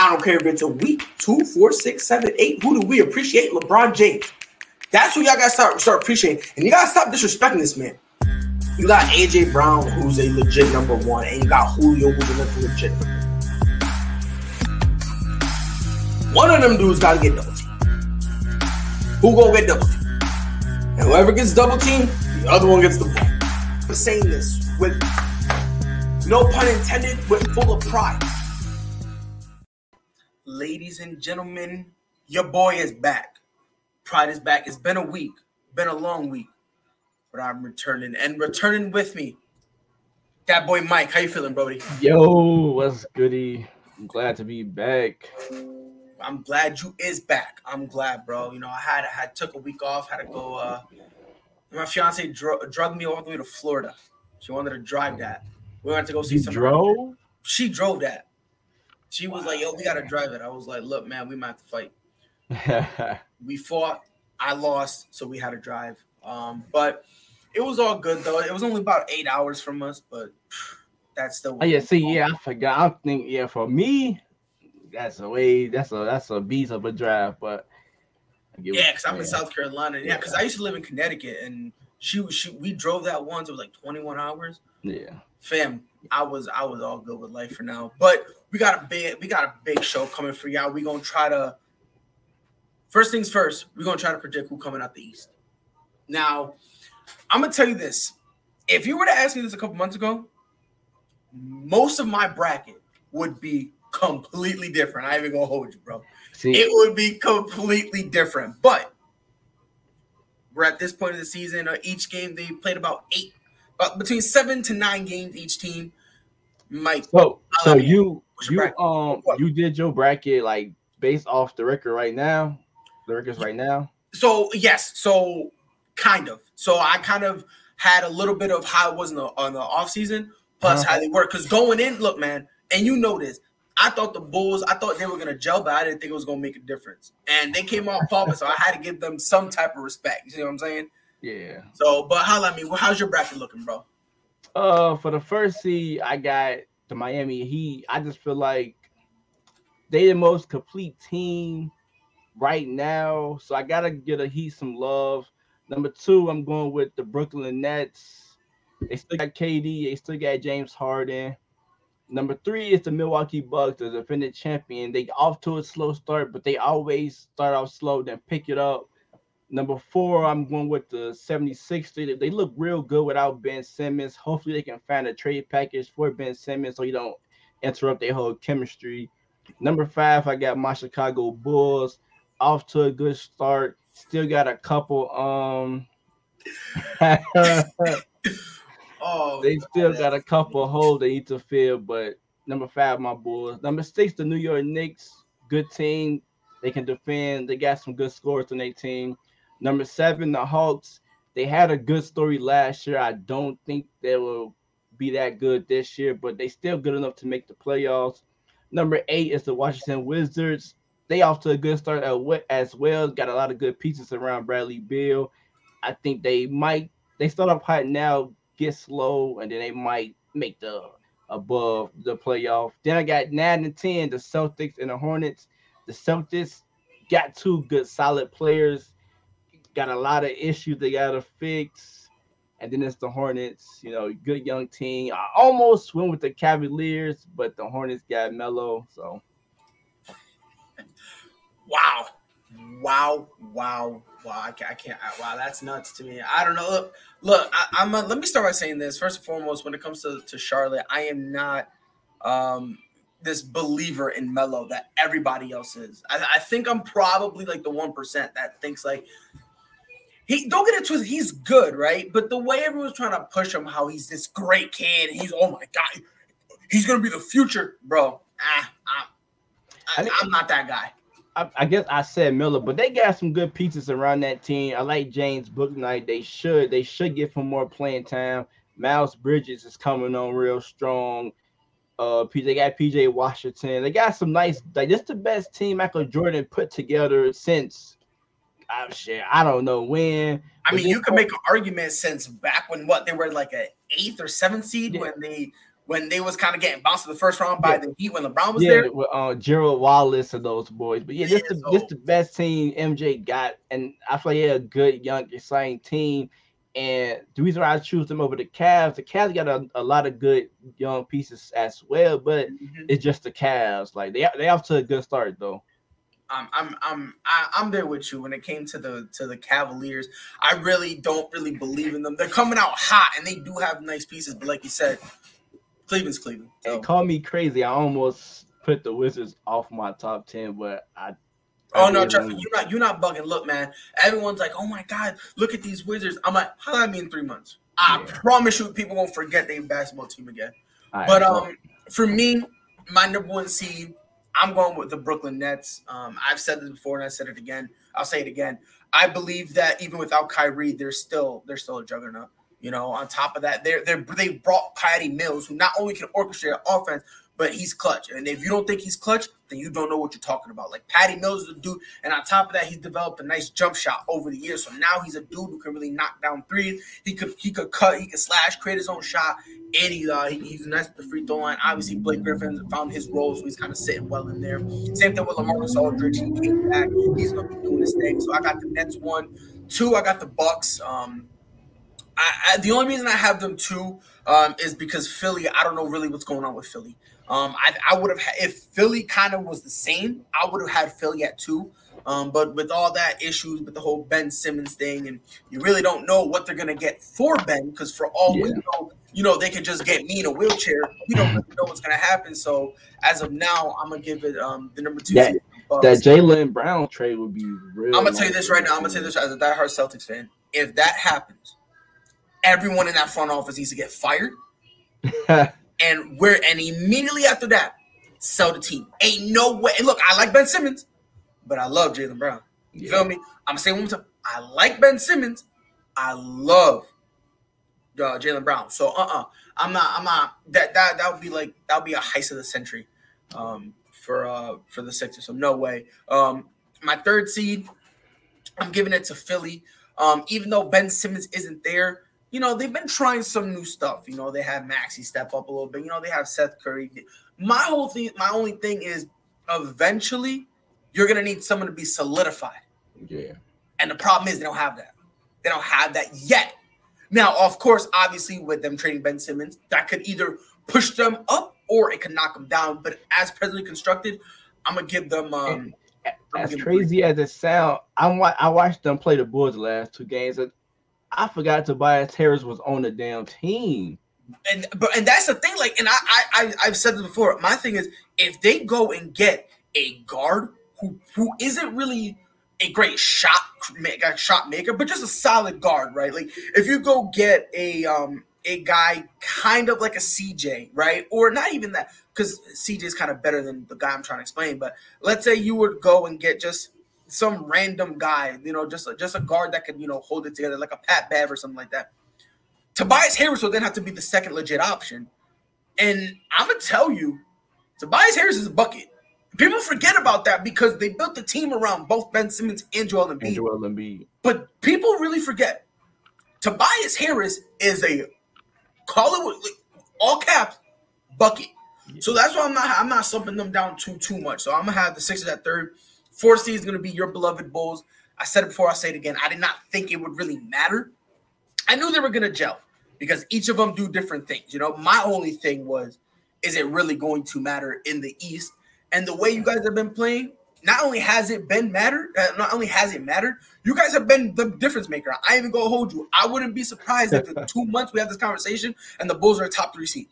I don't care if it's a week, two, four, six, seven, eight. Who do we appreciate? LeBron James. That's who y'all gotta start start appreciating. And you gotta stop disrespecting this man. You got AJ Brown, who's a legit number one, and you got Julio, who's a legit number one. of them dudes gotta get double. Who gonna get double? And whoever gets double team, the other one gets the ball. I'm saying this with no pun intended, with full of pride. Ladies and gentlemen, your boy is back. Pride is back. It's been a week, been a long week, but I'm returning and returning with me. That boy Mike, how you feeling, Brody? Yo, what's goody? I'm glad to be back. I'm glad you is back. I'm glad, bro. You know, I had I had took a week off, had to go. uh My fiance dro- drugged me all the way to Florida. She wanted to drive that. We went to go see you some. Drove? She drove that. She was like, "Yo, we gotta drive it." I was like, "Look, man, we might have to fight." we fought. I lost, so we had to drive. Um, but it was all good though. It was only about eight hours from us, but that's still. Oh yeah, see, yeah, I forgot. I think yeah, for me, that's a way. That's a that's a beast of a drive, but. Yeah, because I'm in South Carolina. Yeah, because I used to live in Connecticut, and she was she we drove that once. It was like 21 hours. Yeah, fam, I was I was all good with life for now. But we got a big we got a big show coming for y'all. We gonna try to first things first. We're gonna try to predict who coming out the East. Now, I'm gonna tell you this: if you were to ask me this a couple months ago, most of my bracket would be completely different. I even gonna hold you, bro. See, it would be completely different. But we're at this point of the season. Uh, each game they played about eight, about between seven to nine games each team. Mike, so so you you um you did your bracket like based off the record right now, the records right now. So yes, so kind of. So I kind of had a little bit of how it was in the on the off season, plus uh-huh. how they work. Because going in, look, man, and you know this, I thought the Bulls, I thought they were gonna gel, but I didn't think it was gonna make a difference. And they came off popping, so I had to give them some type of respect. You see what I'm saying? Yeah. So, but how I me. how's your bracket looking, bro? Uh, for the first seed, I got the Miami Heat. I just feel like they the most complete team right now, so I gotta get a Heat some love. Number two, I'm going with the Brooklyn Nets. They still got KD. They still got James Harden. Number three is the Milwaukee Bucks, the defending champion. They off to a slow start, but they always start off slow, then pick it up. Number four, I'm going with the 76. They, they look real good without Ben Simmons. Hopefully, they can find a trade package for Ben Simmons so you don't interrupt their whole chemistry. Number five, I got my Chicago Bulls off to a good start. Still got a couple um Oh, they still got a couple holes they need to fill, but number five, my Bulls. Number six, the New York Knicks. Good team. They can defend. They got some good scores on their team. Number seven, the Hawks. They had a good story last year. I don't think they will be that good this year, but they still good enough to make the playoffs. Number eight is the Washington Wizards. They off to a good start as well. Got a lot of good pieces around Bradley Beal. I think they might they start off hot now, get slow, and then they might make the above the playoff. Then I got nine and ten, the Celtics and the Hornets. The Celtics got two good solid players, got a lot of issues they gotta fix. And then it's the Hornets, you know, good young team. I almost went with the Cavaliers, but the Hornets got Melo. So wow. Wow, wow, wow! I can't, I can't. Wow, that's nuts to me. I don't know. Look, look. I, am let me start by saying this. First and foremost, when it comes to, to Charlotte, I am not um, this believer in Melo that everybody else is. I, I think I'm probably like the one percent that thinks like he. Don't get it twisted. He's good, right? But the way everyone's trying to push him, how he's this great kid, he's oh my god, he's gonna be the future, bro. Ah, I, I, I'm not that guy. I, I, guess I said Miller, but they got some good pieces around that team. I like James Bouknight. They should they should get him more playing time. Miles Bridges is coming on real strong. Uh, they got PJ Washington. They got some nice. Like this, the best team Michael Jordan put together since. Oh shit, I don't know when. I mean, you can make an argument since back when what they were like an eighth or seventh seed yeah. when they when they was kind of getting bounced in the first round by yeah. the Heat when LeBron was yeah, there. With, uh, Gerald Wallace and those boys. But yeah, this yeah, the so, this the best team MJ got, and I feel like had a good young exciting team. And the reason why I choose them over the Cavs, the Cavs got a, a lot of good young pieces as well, but mm-hmm. it's just the Cavs. Like they they off to a good start though. I'm I'm I'm I'm there with you when it came to the to the Cavaliers. I really don't really believe in them. They're coming out hot and they do have nice pieces, but like you said, Cleveland's Cleveland. So. Hey, call me crazy. I almost put the Wizards off my top ten, but I Oh no, trust me, you're not you're not bugging. Look, man, everyone's like, oh my god, look at these Wizards. I'm like, how that mean three months? I yeah. promise you, people won't forget their basketball team again. Right, but um, for me, my number one seed, I'm going with the Brooklyn Nets. Um, I've said this before and I said it again. I'll say it again. I believe that even without Kyrie, they're still they're still a juggernaut. You know, on top of that, they're, they're they brought Patty Mills, who not only can orchestrate offense, but he's clutch. And if you don't think he's clutch, then you don't know what you're talking about. Like Patty Mills is a dude, and on top of that, he's developed a nice jump shot over the years. So now he's a dude who can really knock down threes. He could he could cut, he could slash, create his own shot, and he's uh, he, he's nice at the free throw line. Obviously, Blake Griffin found his role, so he's kind of sitting well in there. Same thing with LaMarcus Aldridge. He came back. He's gonna be doing his thing. So I got the Nets one, two. I got the Bucks. Um, I, I, the only reason I have them two um, is because Philly. I don't know really what's going on with Philly. Um, I, I would have if Philly kind of was the same, I would have had Philly at two. Um, but with all that issues with the whole Ben Simmons thing, and you really don't know what they're gonna get for Ben, because for all yeah. we know, you know they could just get me in a wheelchair. We don't really know what's gonna happen. So as of now, I'm gonna give it um, the number two. That, that Jaylen Brown trade would be real. I'm gonna tell you this right now. I'm gonna tell you this as a diehard Celtics fan. If that happens, everyone in that front office needs to get fired. and we're and immediately after that, sell the team. Ain't no way. And look, I like Ben Simmons, but I love Jaylen Brown. You yeah. feel me? I'm saying one more time. I like Ben Simmons. I love uh, Jaylen Brown. So uh uh-uh. uh, i am not I'm not that that that would be like that would be a heist of the century um for uh for the Sixers. So no way. Um my third seed, I'm giving it to Philly. Um, even though Ben Simmons isn't there, you know, they've been trying some new stuff. You know, they have Maxey step up a little bit. You know, they have Seth Curry. My whole thing, my only thing is eventually you're gonna need someone to be solidified. Yeah. And the problem is they don't have that. They don't have that yet. Now, of course, obviously, with them trading Ben Simmons, that could either push them up or it could knock them down. But as presently constructed, I'm gonna give them. Um, as crazy as it sounds, I I watched them play the Bulls the last two games. I forgot Tobias Harris was on the damn team. And but and that's the thing, like, and I I I've said this before. My thing is if they go and get a guard who who isn't really a great shot a shot maker, but just a solid guard, right? Like if you go get a um a guy kind of like a CJ, right? Or not even that, because CJ is kind of better than the guy I'm trying to explain. But let's say you would go and get just some random guy, you know, just a, just a guard that could, you know, hold it together, like a Pat Bev or something like that. Tobias Harris will then have to be the second legit option. And I'm gonna tell you, Tobias Harris is a bucket. People forget about that because they built the team around both Ben Simmons and Joel Embiid. And Joel Embiid. But people really forget Tobias Harris is a call it all caps bucket. Yeah. So that's why I'm not I'm not slumping them down too too much. So I'm gonna have the Sixers at third. Fourth seed is going to be your beloved Bulls. I said it before, I'll say it again. I did not think it would really matter. I knew they were going to gel because each of them do different things. You know, my only thing was, is it really going to matter in the East? And the way you guys have been playing, not only has it been mattered, uh, not only has it mattered, you guys have been the difference maker. I even go hold you. I wouldn't be surprised if in two months we have this conversation and the Bulls are a top three seed.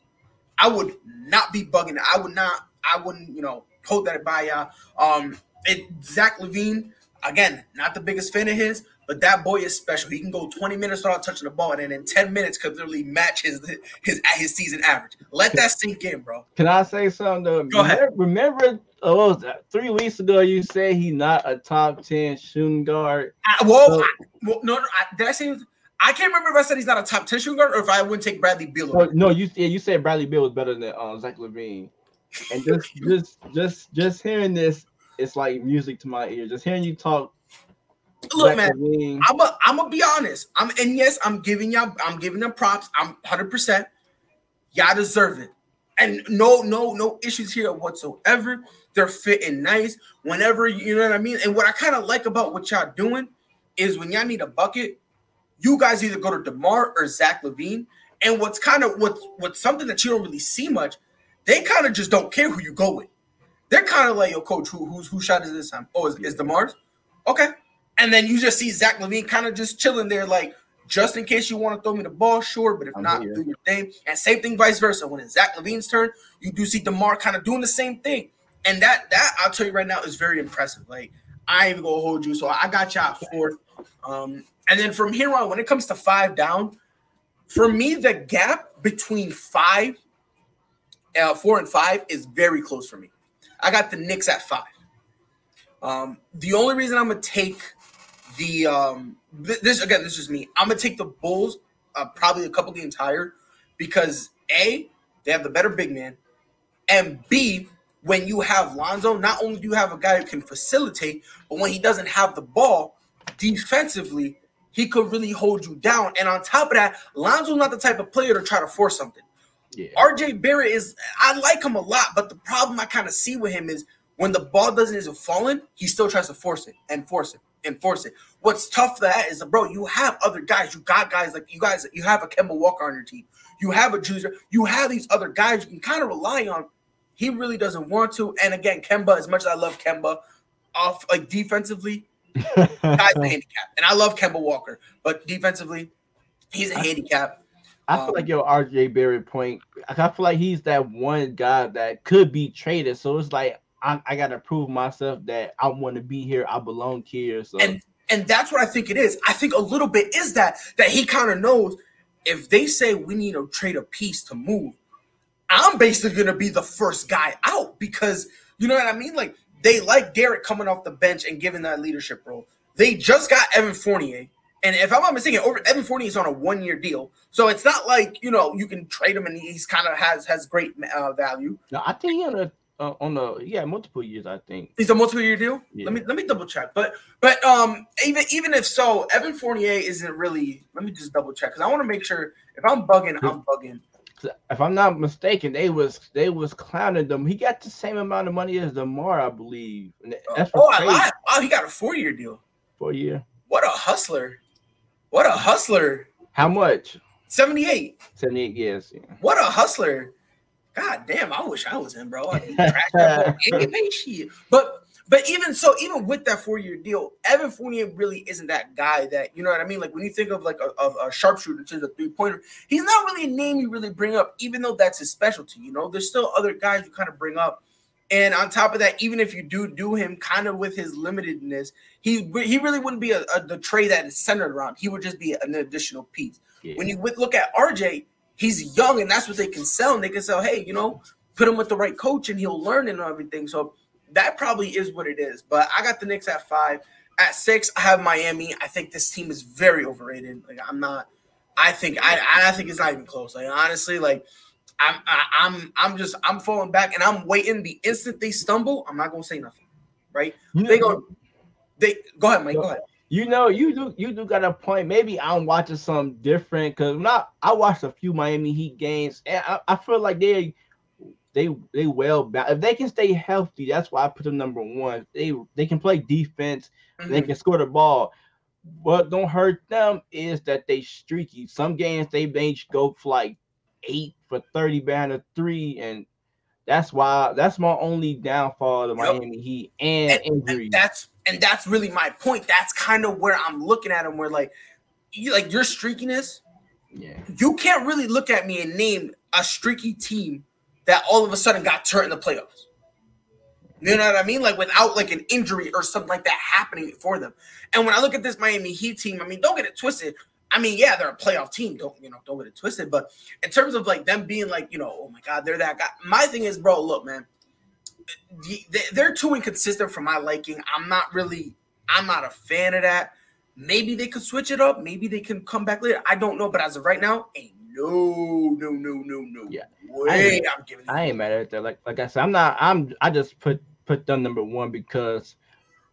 I would not be bugging. I would not. I wouldn't. You know, hold that by y'all. Um, it, Zach LaVine, again, not the biggest fan of his, but that boy is special. He can go 20 minutes without touching the ball, and then in 10 minutes could literally match his his his season average. Let that sink in, bro. Can I say something? Though? Go remember, ahead. Remember, oh, three weeks ago you said he's not a top 10 shooting guard. I, whoa, so, I, well, no, no I, did I say? I can't remember if I said he's not a top 10 shooting guard or if I wouldn't take Bradley Beal. No, no, you yeah, you said Bradley Beal was better than uh, Zach LaVine. And just just just just hearing this, it's like music to my ears. Just hearing you talk. Look, man, I'm a, I'm gonna be honest. I'm and yes, I'm giving y'all, I'm giving them props. I'm 100. percent Y'all deserve it. and no, no, no issues here whatsoever. They're fitting nice whenever you know what I mean. And what I kind of like about what y'all doing is when y'all need a bucket, you guys either go to Demar or Zach LaVine. And what's kind of what's what's something that you don't really see much, they kind of just don't care who you go with. They're kind of like, yo, coach, who who's who shot is this time? Oh, is, is Demar's? Okay. And then you just see Zach LaVine kind of just chilling there, like, just in case you want to throw me the ball, sure. But if I'm not, here. do your thing. And same thing, vice versa. When it's Zach LaVine's turn, you do see Demar kind of doing the same thing. And that that I'll tell you right now is very impressive. Like I ain't even gonna hold you. So I got you at fourth. Um, and then from here on, when it comes to five down, for me, the gap between five, uh, four and five is very close for me. I got the Knicks at five. Um, the only reason I'm gonna take the um, th- this again, this is me. I'm gonna take the Bulls uh, probably a couple games higher because a they have the better big man, and b when you have Lonzo, not only do you have a guy who can facilitate, but when he doesn't have the ball defensively, he could really hold you down. And on top of that, Lonzo's not the type of player to try to force something. Yeah. RJ Barrett is I like him a lot, but the problem I kind of see with him is when the ball doesn't isn't falling, he still tries to force it and force it and force it. What's tough for that is, bro, you have other guys. You got guys like you guys. You have a Kemba Walker on your team. You have a Juicer. You have these other guys you can kind of rely on. He really doesn't want to. And again, Kemba, as much as I love Kemba, off like defensively, guy's a handicap. And I love Kemba Walker, but defensively, he's a handicap. I feel um, like your RJ Barrett point. I feel like he's that one guy that could be traded. So it's like I, I got to prove myself that I want to be here. I belong here. So and and that's what I think it is. I think a little bit is that that he kind of knows if they say we need to trade a piece to move, I'm basically gonna be the first guy out because you know what I mean. Like they like Derek coming off the bench and giving that leadership role. They just got Evan Fournier. And if I'm not mistaken, over Evan Fournier is on a one year deal, so it's not like you know you can trade him and he's kind of has has great uh, value. No, I think he on a uh, on the yeah multiple years. I think he's a multiple year deal. Yeah. Let me let me double check. But but um even even if so, Evan Fournier isn't really. Let me just double check because I want to make sure if I'm bugging, I'm bugging. If I'm not mistaken, they was they was clowning them. He got the same amount of money as Demar, I believe. That's oh, I lied. Oh, he got a four year deal. Four year. What a hustler! What a hustler! How much? 78. 78 years. Yeah. What a hustler. God damn, I wish I was him, bro. but but even so, even with that four-year deal, Evan Fournier really isn't that guy that you know what I mean. Like when you think of like a, of a sharpshooter to the three-pointer, he's not really a name you really bring up, even though that's his specialty. You know, there's still other guys you kind of bring up. And on top of that, even if you do do him kind of with his limitedness, he he really wouldn't be a, a the trade that is centered around. He would just be an additional piece. Yeah. When you look at RJ, he's young, and that's what they can sell. And they can sell, hey, you know, put him with the right coach, and he'll learn and everything. So that probably is what it is. But I got the Knicks at five. At six, I have Miami. I think this team is very overrated. Like I'm not. I think I I think it's not even close. Like honestly, like I'm I, I'm I'm just I'm falling back and I'm waiting. The instant they stumble, I'm not gonna say nothing. Right? They go. They go ahead, Mike. Go ahead. You know, you do you do got a point. Maybe I'm watching something different because not I watched a few Miami Heat games and I, I feel like they they they well if they can stay healthy, that's why I put them number one. They they can play defense, mm-hmm. they can score the ball. What don't hurt them is that they streaky. Some games they may go for like eight for 30 behind a three, and that's why that's my only downfall of the yep. Miami Heat and, and injury. That's and that's really my point. That's kind of where I'm looking at them. Where like, you like your streakiness. Yeah. You can't really look at me and name a streaky team that all of a sudden got turned in the playoffs. You know what I mean? Like without like an injury or something like that happening for them. And when I look at this Miami Heat team, I mean, don't get it twisted. I mean, yeah, they're a playoff team. Don't you know? Don't get it twisted. But in terms of like them being like, you know, oh my god, they're that guy. My thing is, bro, look, man, they're too inconsistent for my liking. I'm not really, I'm not a fan of that. Maybe they could switch it up. Maybe they can come back later. I don't know. But as of right now, ain't no, no, no, no, no. Yeah, way I I'm giving. I ain't mad at that. Like, like I said, I'm not. I'm. I just put put them number one because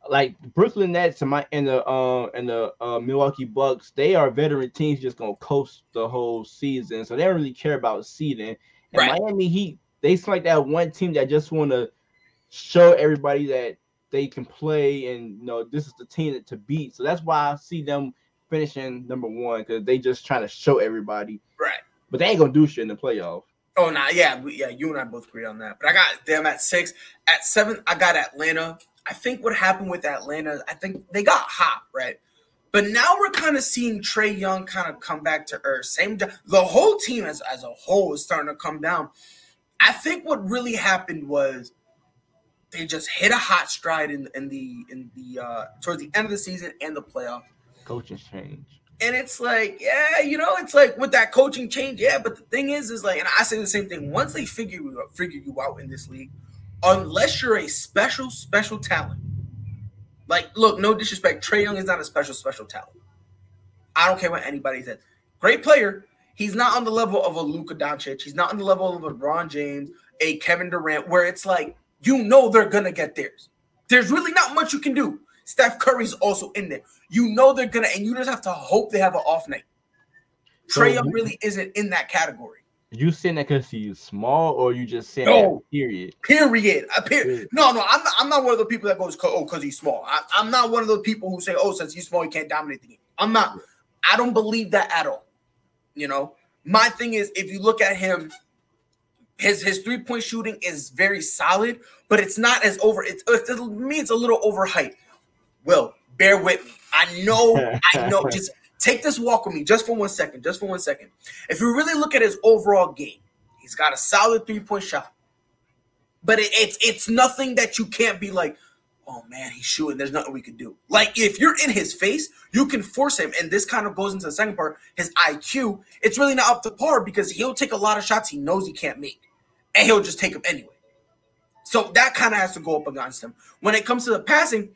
like Brooklyn Nets and my and the uh and the uh, Milwaukee Bucks, they are veteran teams just gonna coast the whole season, so they don't really care about seeding. And right. Miami Heat, they seem like that one team that just want to show everybody that they can play and you know this is the team to beat. So that's why I see them finishing number one because they just trying to show everybody. Right. But they ain't gonna do shit in the playoff. Oh nah, yeah, yeah, you and I both agree on that. But I got them at six. At seven, I got Atlanta. I think what happened with Atlanta, I think they got hot, right? But now we're kind of seeing Trae Young kind of come back to earth. Same, the whole team as, as a whole is starting to come down. I think what really happened was they just hit a hot stride in, in the in the uh towards the end of the season and the playoff. Coaching change. And it's like, yeah, you know, it's like with that coaching change, yeah. But the thing is, is like, and I say the same thing. Once they figure you out, figure you out in this league, unless you're a special, special talent, like, look, no disrespect, Trae Young is not a special, special talent. I don't care what anybody says. Great player. He's not on the level of a Luka Doncic. He's not on the level of a LeBron James, a Kevin Durant, where it's like you know they're gonna get theirs. There's really not much you can do. Steph Curry's also in there. You know they're gonna, and you just have to hope they have an off night. So Trae Young really isn't in that category. You saying that because he's small, or you just saying no, period? Period. A period. No, no, I'm not. I'm not one of the people that goes, oh, because he's small. I, am not one of those people who say, oh, since he's small, he can't dominate the game. I'm not. I don't believe that at all. You know, my thing is, if you look at him, his his three point shooting is very solid, but it's not as over. It's it, me. It's a little overhyped. Will bear with me. I know. I know. Just take this walk with me, just for one second. Just for one second. If you really look at his overall game, he's got a solid three point shot, but it, it's it's nothing that you can't be like. Oh man, he's shooting. There's nothing we can do. Like if you're in his face, you can force him. And this kind of goes into the second part. His IQ, it's really not up to par because he'll take a lot of shots he knows he can't make and he'll just take them anyway. So that kind of has to go up against him. When it comes to the passing,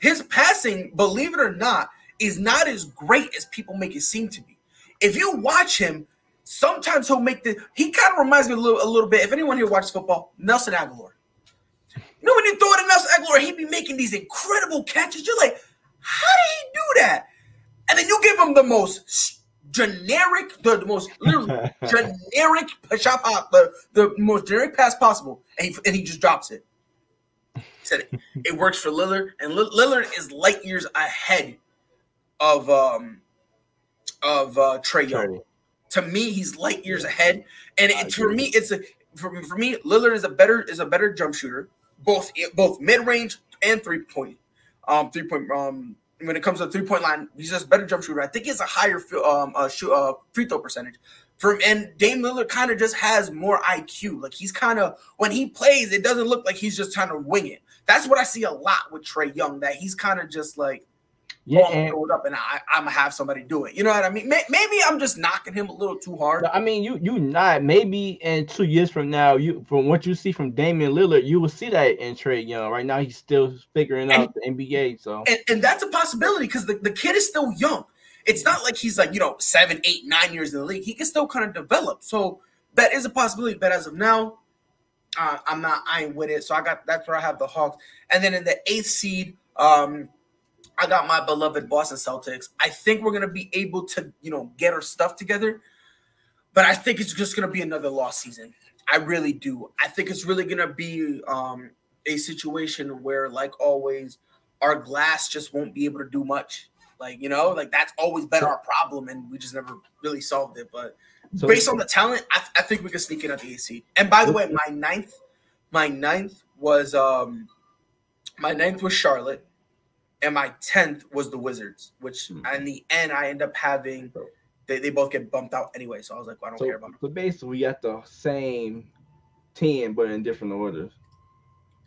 his passing, believe it or not, is not as great as people make it seem to be. If you watch him, sometimes he'll make the. He kind of reminds me a little, a little bit. If anyone here watches football, Nelson Agholor. You know when you throw it to Nelson Agholor, he'd be making these incredible catches. You're like, how did he do that? And then you give him the most generic, the, the most literally generic shot pop, the, the most generic pass possible, and he, and he just drops it. He said it, it works for Lillard, and Lillard is light years ahead of um of uh Trae Young. To me, he's light years ahead, and it, for me, it's a for, for me, Lillard is a better is a better jump shooter, both both mid range and three point, um three point um when it comes to the three point line, he's just a better jump shooter. I think he has a higher um, uh, shoot, uh, free throw percentage. From and Dame Lillard kind of just has more IQ. Like he's kind of when he plays, it doesn't look like he's just trying to wing it. That's what I see a lot with Trae Young. That he's kind of just like yeah, and, throw it up, and I, I'm gonna have somebody do it. You know what I mean? Maybe I'm just knocking him a little too hard. I mean, you you not maybe in two years from now, you from what you see from Damian Lillard, you will see that in Trae Young. Right now, he's still figuring and, out the NBA. So, and, and that's a possibility because the, the kid is still young. It's not like he's like you know seven, eight, nine years in the league. He can still kind of develop. So that is a possibility. But as of now, uh, I'm not. I ain't with it. So I got that's where I have the Hawks, and then in the eighth seed. Um, I got my beloved Boston Celtics. I think we're gonna be able to, you know, get our stuff together. But I think it's just gonna be another lost season. I really do. I think it's really gonna be um, a situation where, like always, our glass just won't be able to do much. Like you know, like that's always been our problem, and we just never really solved it. But so, based on the talent, I, I, think we can sneak in at the AC. And by the way, my ninth, my ninth was um, my ninth was Charlotte and my 10th was the Wizards, which mm-hmm. in the end I end up having they, they both get bumped out anyway. So I was like, well, I don't so, care about them. So basically we got the same 10, but in different orders.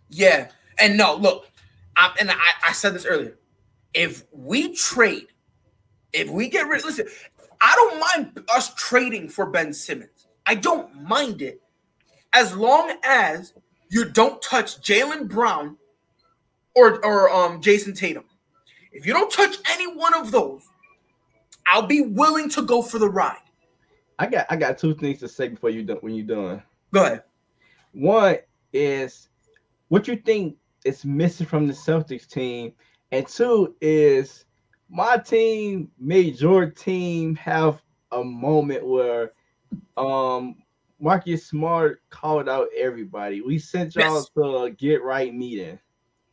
Yeah. And no, look, I, and I, I said this earlier. If we trade, if we get rid, listen, I don't mind us trading for Ben Simmons. I don't mind it as long as you don't touch Jaylen Brown or or um Jayson Tatum. If you don't touch any one of those, I'll be willing to go for the ride. I got I got two things to say before you done when you're done. Go ahead. One is what you think is missing from the Celtics team, and two is my team made your team have a moment where um Marcus Smart called out everybody. We sent y'all yes. to a get right meeting.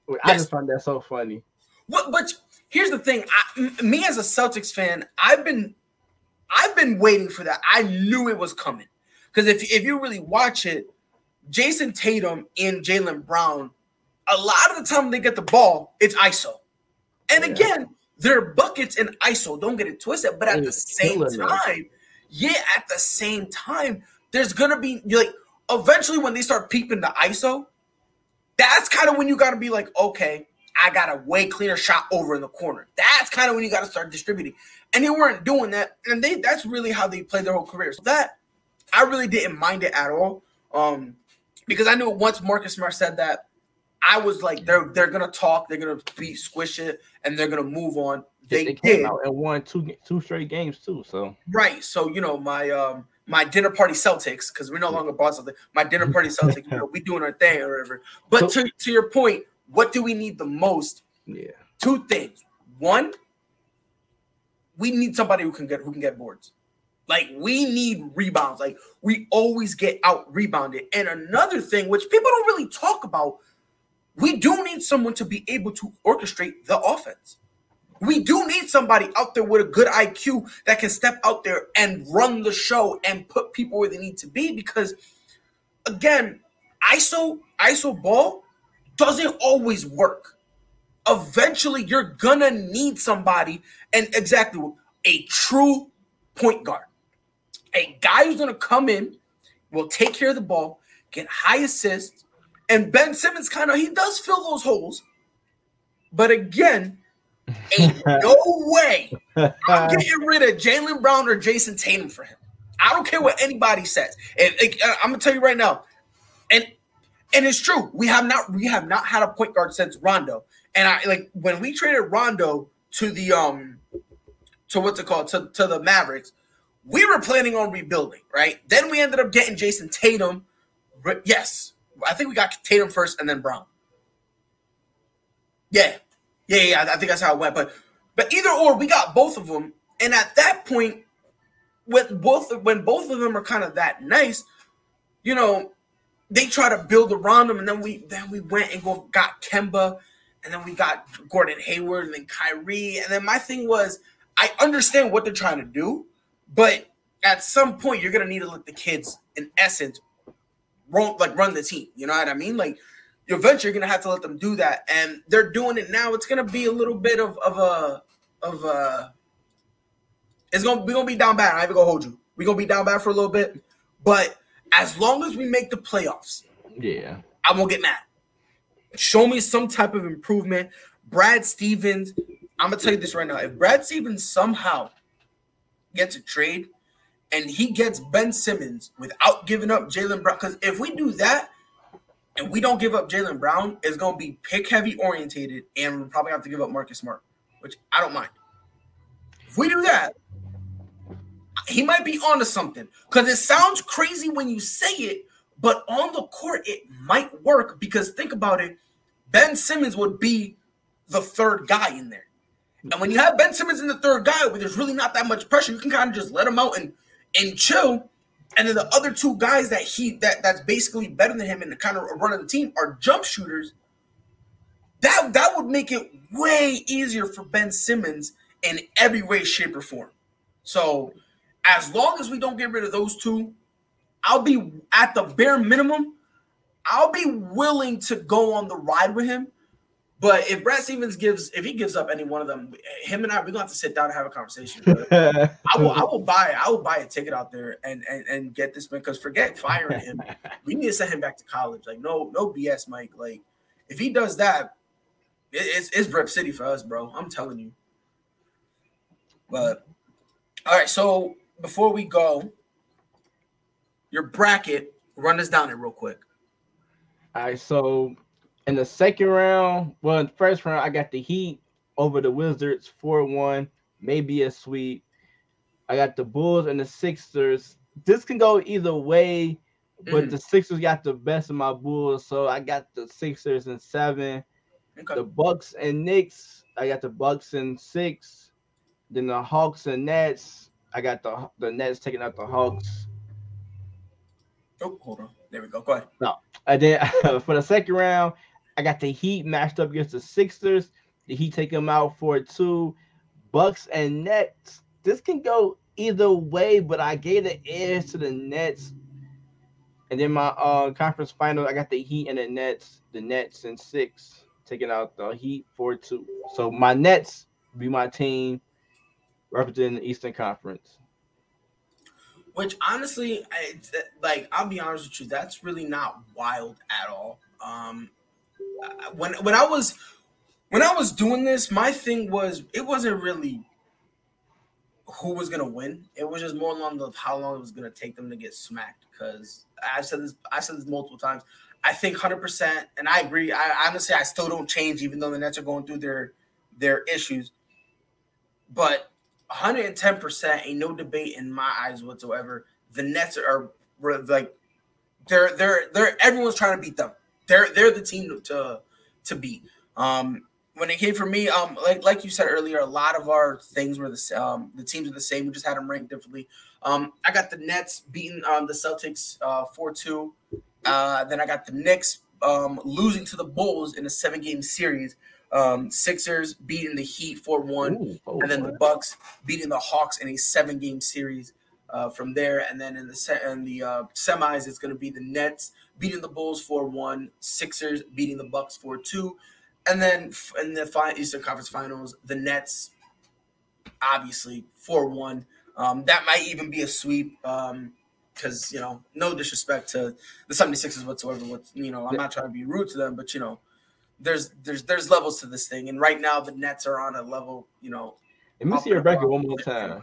I yes. just find that so funny. What? But here's the thing: I, me as a Celtics fan, I've been, I've been waiting for that. I knew it was coming because if if you really watch it, Jayson Tatum and Jaylen Brown, a lot of the time they get the ball, it's ISO, and yeah. again, they're buckets and ISO. Don't get it twisted, but at the same time, yeah, at the same time there's gonna be like eventually when they start peeping the ISO, that's kind of when you gotta be like, okay, I got a way cleaner shot over in the corner. That's kind of when you gotta start distributing. And they weren't doing that, and they that's really how they played their whole career. So that I really didn't mind it at all. Um, because I knew once Marcus Smart said that, I was like, they're they're gonna talk, they're gonna be squish it, and they're gonna move on. They, they came did. out and won two two straight games too. So right. So you know my um my dinner party Celtics because we're no longer Boston. My dinner party Celtics, you know, we doing our thing or whatever. But to, to your point, what do we need the most? Yeah. Two things. One, we need somebody who can get who can get boards. Like we need rebounds. Like we always get out rebounded. And another thing, which people don't really talk about, we do need someone to be able to orchestrate the offense. We do need somebody out there with a good IQ that can step out there and run the show and put people where they need to be because again, ISO ISO ball doesn't always work. Eventually you're gonna need somebody and exactly a true point guard. A guy who's gonna come in, will take care of the ball, get high assists, and Ben Simmons kind of he does fill those holes. But again, Ain't no way I'm getting rid of Jaylen Brown or Jayson Tatum for him. I don't care what anybody says. And, uh, I'm gonna tell you right now, and and it's true. We have not we have not had a point guard since Rondo. And I like when we traded Rondo to the um to what's it called to, to the Mavericks, we were planning on rebuilding, right? Then we ended up getting Jayson Tatum. Yes, I think we got Tatum first and then Brown. Yeah, yeah, yeah, I think that's how it went. But but either or, we got both of them, and at that point, with both when both of them are kind of that nice, you know, they try to build around them, and then we then we went and go got Kemba, and then we got Gordon Hayward, and then Kyrie, and then my thing was, I understand what they're trying to do, but at some point you're gonna need to let the kids, in essence, run like run the team. You know what I mean? Like eventually you're gonna have to let them do that, and they're doing it now. It's gonna be a little bit of of a of a. It's gonna be gonna be down bad. I'm even gonna hold you. We're gonna be down bad for a little bit, but as long as we make the playoffs, yeah, I won't get mad. Show me some type of improvement. Brad Stevens, I'm gonna tell you this right now. If Brad Stevens somehow gets a trade and he gets Ben Simmons without giving up Jaylen Brown, because if we do that, and we don't give up Jaylen Brown, it's to be pick heavy orientated, and we'll probably have to give up Marcus Smart, which I don't mind. If we do that, he might be onto something because it sounds crazy when you say it, but on the court, it might work because think about it Ben Simmons would be the third guy in there. And when you have Ben Simmons in the third guy, where there's really not that much pressure, you can kind of just let him out and and chill and then the other two guys that he that that's basically better than him in the kind of running the team are jump shooters. That that would make it way easier for Ben Simmons in every way, shape, or form. So as long as we don't get rid of those two, I'll be at the bare minimum. I'll be willing to go on the ride with him but if Brad Stevens gives, if he gives up any one of them, him and I, we're gonna have to sit down and have a conversation. I will, I will buy, I will buy a ticket out there and and, and get this man. Because forget firing him, we need to send him back to college. Like no, no BS, Mike. Like if he does that, it, it's it's Rip City for us, bro. I'm telling you. But all right, so before we go, your bracket, run us down it real quick. All right, so in the second round, well, in the first round, I got the Heat over the Wizards 4 1, maybe a sweep. I got the Bulls and the Sixers. This can go either way, but mm. the Sixers got the best of my Bulls, so I got the Sixers in seven. Okay. The Bucks and Knicks, I got the Bucks in six. Then the Hawks and Nets, I got the the Nets taking out the Hawks. Oh, hold on. There we go. Go ahead. No. And then for the second round, I got the Heat matched up against the Sixers. The Heat take them out for two. Bucks and Nets. This can go either way, but I gave the edge to the Nets. And then my uh conference final, I got the Heat and the Nets. The Nets in six, taking out the Heat for two. So my Nets be my team representing the Eastern Conference. Which honestly, I, like I'll be honest with you, that's really not wild at all. Um, when when I was when I was doing this, my thing was it wasn't really who was gonna win. It was just more along the how long it was gonna take them to get smacked. Because I've said this, I've said this multiple times. I think hundred percent, and I agree. I honestly, I still don't change, even though the Nets are going through their their issues. But 110 percent ain't no debate in my eyes whatsoever. The Nets are like they're they're they're everyone's trying to beat them. They're they're the team to to beat. Um, when it came for me, um, like like you said earlier, a lot of our things were the um the teams are the same. We just had them ranked differently. Um, I got the Nets beating um the Celtics uh four two. Uh, then I got the Knicks um losing to the Bulls in a seven game series. Um, Sixers beating the Heat four four one, oh, and then the Bucks beating the Hawks in a seven game series. Uh, from there, and then in the se- in the uh, semis, it's going to be the Nets beating the Bulls four one, Sixers beating the Bucks four two, and then in the Eastern Conference Finals, the Nets, obviously four one. Um, that might even be a sweep. Um, because you know, no disrespect to the 76ers whatsoever. What you know, I'm not trying to be rude to them, but you know, there's there's there's levels to this thing, and right now the Nets are on a level. You know, let me see your bracket one more time.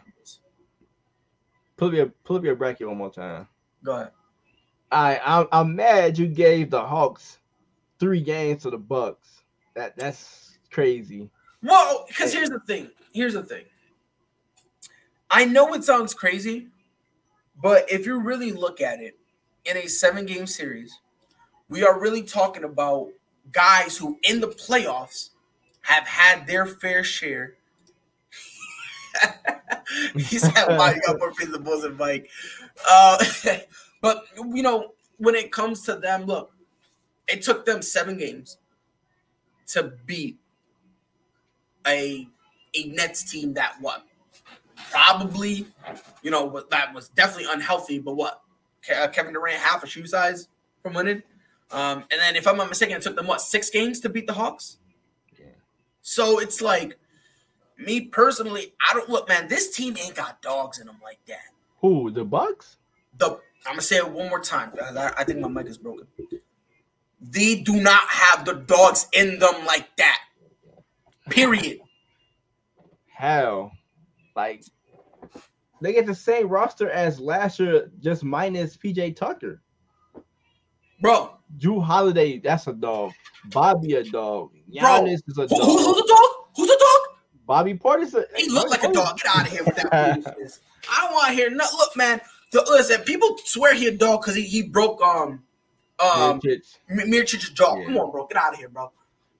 Pull up your pull up your bracket one more time. Go ahead. I I'm, I'm mad you gave the Hawks three games to the Bucks. That that's crazy. Well, because here's the thing. Here's the thing. I know it sounds crazy, but if you really look at it in a seven game series, we are really talking about guys who in the playoffs have had their fair share. he said, "Why you got more the Bulls than Mike?" Uh, but you know, when it comes to them, look, it took them seven games to beat a a Nets team that what probably you know that was definitely unhealthy, but what uh, Kevin Durant half a shoe size from winning. Um, and then if I'm not mistaken, it took them what six games to beat the Hawks. Yeah. So it's like me personally, I don't look, man. This team ain't got dogs in them like that. Who the Bucks? The I'm gonna say it one more time. I, I think my mic is broken. They do not have the dogs in them like that. Period. Hell, like they get the same roster as last year, just minus PJ Tucker. Bro, Jrue Holiday, that's a dog. Bobby a dog. Giannis Bro, is a dog. Who, who's a dog? Who's a dog? Bobby Portis. A, he looked like a dog. Get out of here with that. I don't want to hear no. Look, man. The, listen, people swear he a dog because he, he broke um um, Mirotic's jaw. Yeah. Come on, bro. Get out of here, bro.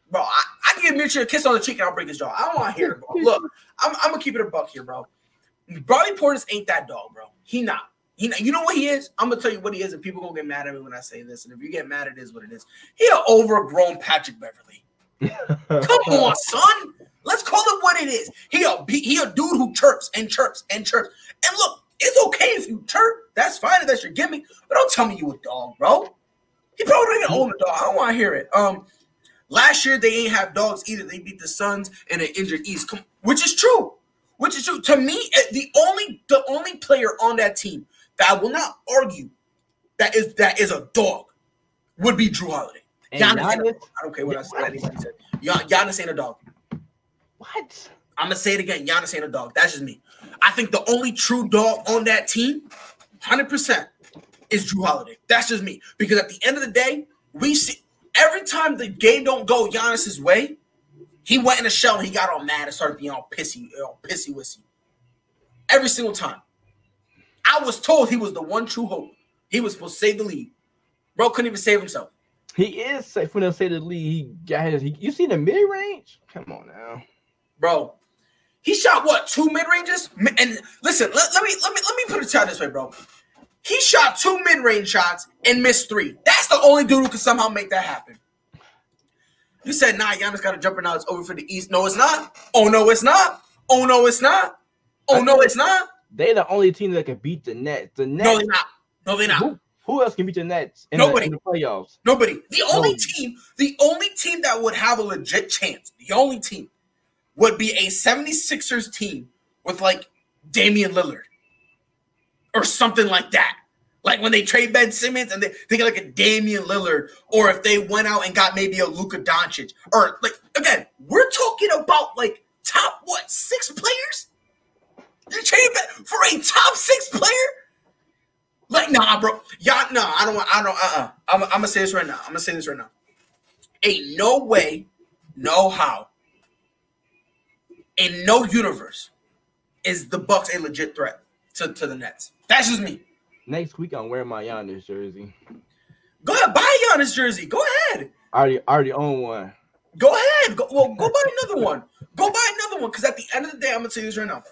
Bro, I, I can give Mirotic a kiss on the cheek and I'll break his jaw. I don't want to hear it, bro. Look, I'm, I'm gonna keep it a buck here, bro. Bobby Portis ain't that dog, bro. He not. He, not. you know what he is? I'm gonna tell you what he is, and people gonna get mad at me when I say this. And if you get mad, it is what it is. He an overgrown Patrick Beverley. Come on, son. Let's call it what it is. He a he a dude who chirps and chirps and chirps. And look, it's okay if you chirp. That's fine if that's your gimmick. But don't tell me you a dog, bro. He probably didn't own a dog. I don't want to hear it. Um, last year they ain't have dogs either. They beat the Suns and an injured East, which is true. Which is true. To me, eh, the only the only player on that team that I will not argue that is that is a dog would be Jrue Holiday. Giannis, Giannis I don't care what I said. Anybody said. Giannis ain't a dog. What? I'm gonna say it again. Giannis ain't a dog. That's just me. I think the only true dog on that team, hundred percent, is Jrue Holiday. That's just me. Because at the end of the day, we see every time the game don't go Giannis's way, he went in a shell and he got all mad and started being all pissy, all pissy wissy. Every single time. I was told he was the one true hope. He was supposed to save the league. Bro couldn't even save himself. He is safe when they say the league. He got his. He, you see the mid range? Come on now, bro. He shot what two mid ranges? And listen, let, let me let me let me put it to this way, bro He shot two mid-range shots and missed three. That's the only dude who can somehow make that happen. You said, nah, Giannis got a jumper now. It's over for the East. No, it's not. Oh no, it's not. Oh no, it's not. Oh no, it's not. They're the only team that can beat the Nets. The Nets. No, they're not. No, they're not. Who, who else can beat the Nets in, Nobody. The, in the playoffs? Nobody. The only Nobody. team, the only team that would have a legit chance, the only team would be a 76ers team with like Damian Lillard or something like that. Like when they trade Ben Simmons and they, they get like a Damian Lillard, or if they went out and got maybe a Luka Doncic, or like again, we're talking about like top what six players? You're trading back for a top six player? Like, nah, bro. Y'all, no, I don't want, I don't, uh uh-uh. uh. I'm, I'm gonna say this right now. I'm gonna say this right now. Ain't no way, no how, in no universe is the Bucks a legit threat to, to the Nets. That's just me. Next week, I'm wearing my Giannis jersey. Go ahead, buy Giannis jersey. Go ahead. I already, already own one. Go ahead. Go, well, go buy another one. Go buy another one. Because at the end of the day, I'm gonna tell you this right now.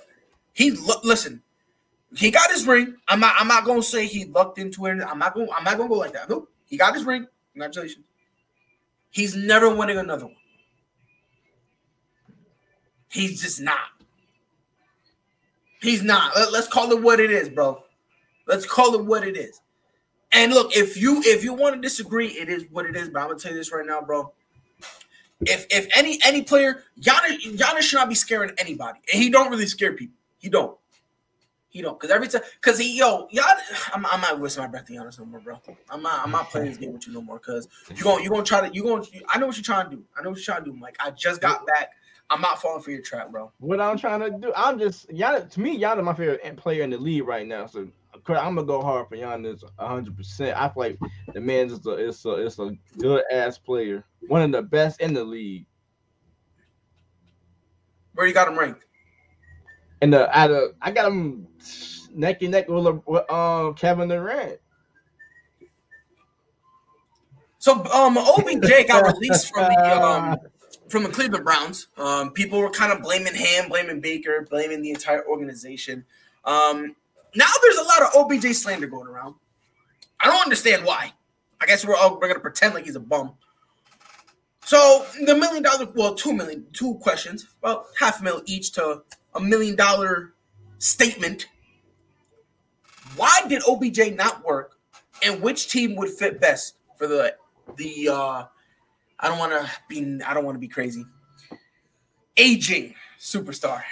He look. Listen, he got his ring. I'm not. I'm not gonna say he lucked into it. I'm not going. I'm not gonna go like that. Nope. He got his ring. Congratulations. He's never winning another one. He's just not. He's not. Let, let's call it what it is, bro. Let's call it what it is. And look, if you if you want to disagree, it is what it is. But I'm gonna tell you this right now, bro. If if any any player, Giannis, Giannis should not be scaring anybody, and he don't really scare people. He don't. He don't. Because every time, because he yo, Giannis, I'm, I'm not wasting my breath to Giannis no more, bro. I'm not. I'm not playing this game with you no more. Because you going you gonna try to you going. I know what you're trying to do. I know what you're trying to do, Mike. I just got back. I'm not falling for your trap, bro. What I'm trying to do, I'm just y'all. To me, y'all are my favorite player in the league right now. So I'm gonna go hard for Giannis 100. percent I feel like the man is a it's a it's a good ass player, one of the best in the league. Where you got him ranked? And the out of I got him neck and neck with, with um Kevin Durant. So um OBJ got released from the um from the Cleveland Browns. Um, people were kind of blaming him, blaming Baker, blaming the entire organization. Um, now there's a lot of OBJ slander going around. I don't understand why. I guess we're all we're gonna pretend like he's a bum. So the million dollar, well, two million, two questions, about half a mil each to a million dollar statement. Why did OBJ not work, and which team would fit best for the the uh, I don't want to be. I don't want to be crazy. Aging superstar.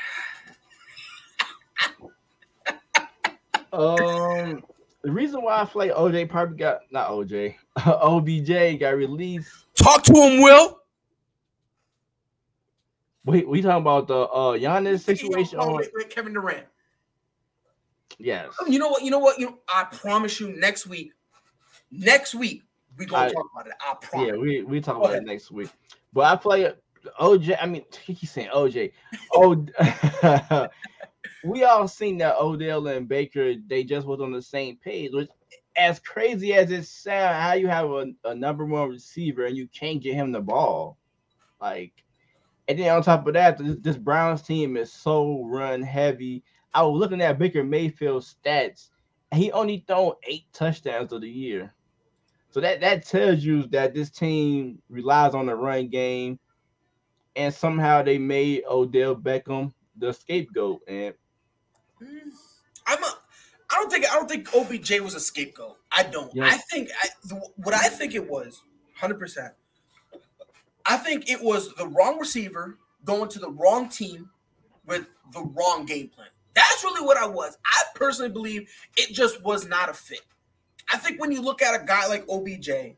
um, the reason why I feel like OJ probably got not OJ, OBJ got released. Talk to him, Will. Wait, we talking about the uh Giannis situation? Oh, wait, Kevin Durant. Yes. You know what? You know what? You know, I promise you next week. Next week we gonna I, talk about it. I promise. Yeah, we we talk Go about ahead. it next week. But I play. OJ. I mean, he's saying OJ. Oh, we all seen that Odell and Baker. They just was on the same page. Which, as crazy as it sounds, how you have a, a number one receiver and you can't get him the ball, like. And then on top of that, this, this Browns team is so run heavy. I was looking at Baker Mayfield's stats. and He only thrown eight touchdowns of the year. So that that tells you that this team relies on the run game, and somehow they made Odell Beckham the scapegoat. And mm, I'm a, I don't think I don't think OBJ was a scapegoat. I don't. Yes. I think I, what I think it was, hundred percent. I think it was the wrong receiver going to the wrong team with the wrong game plan. That's really what I was. I personally believe it just was not a fit. I think when you look at a guy like OBJ,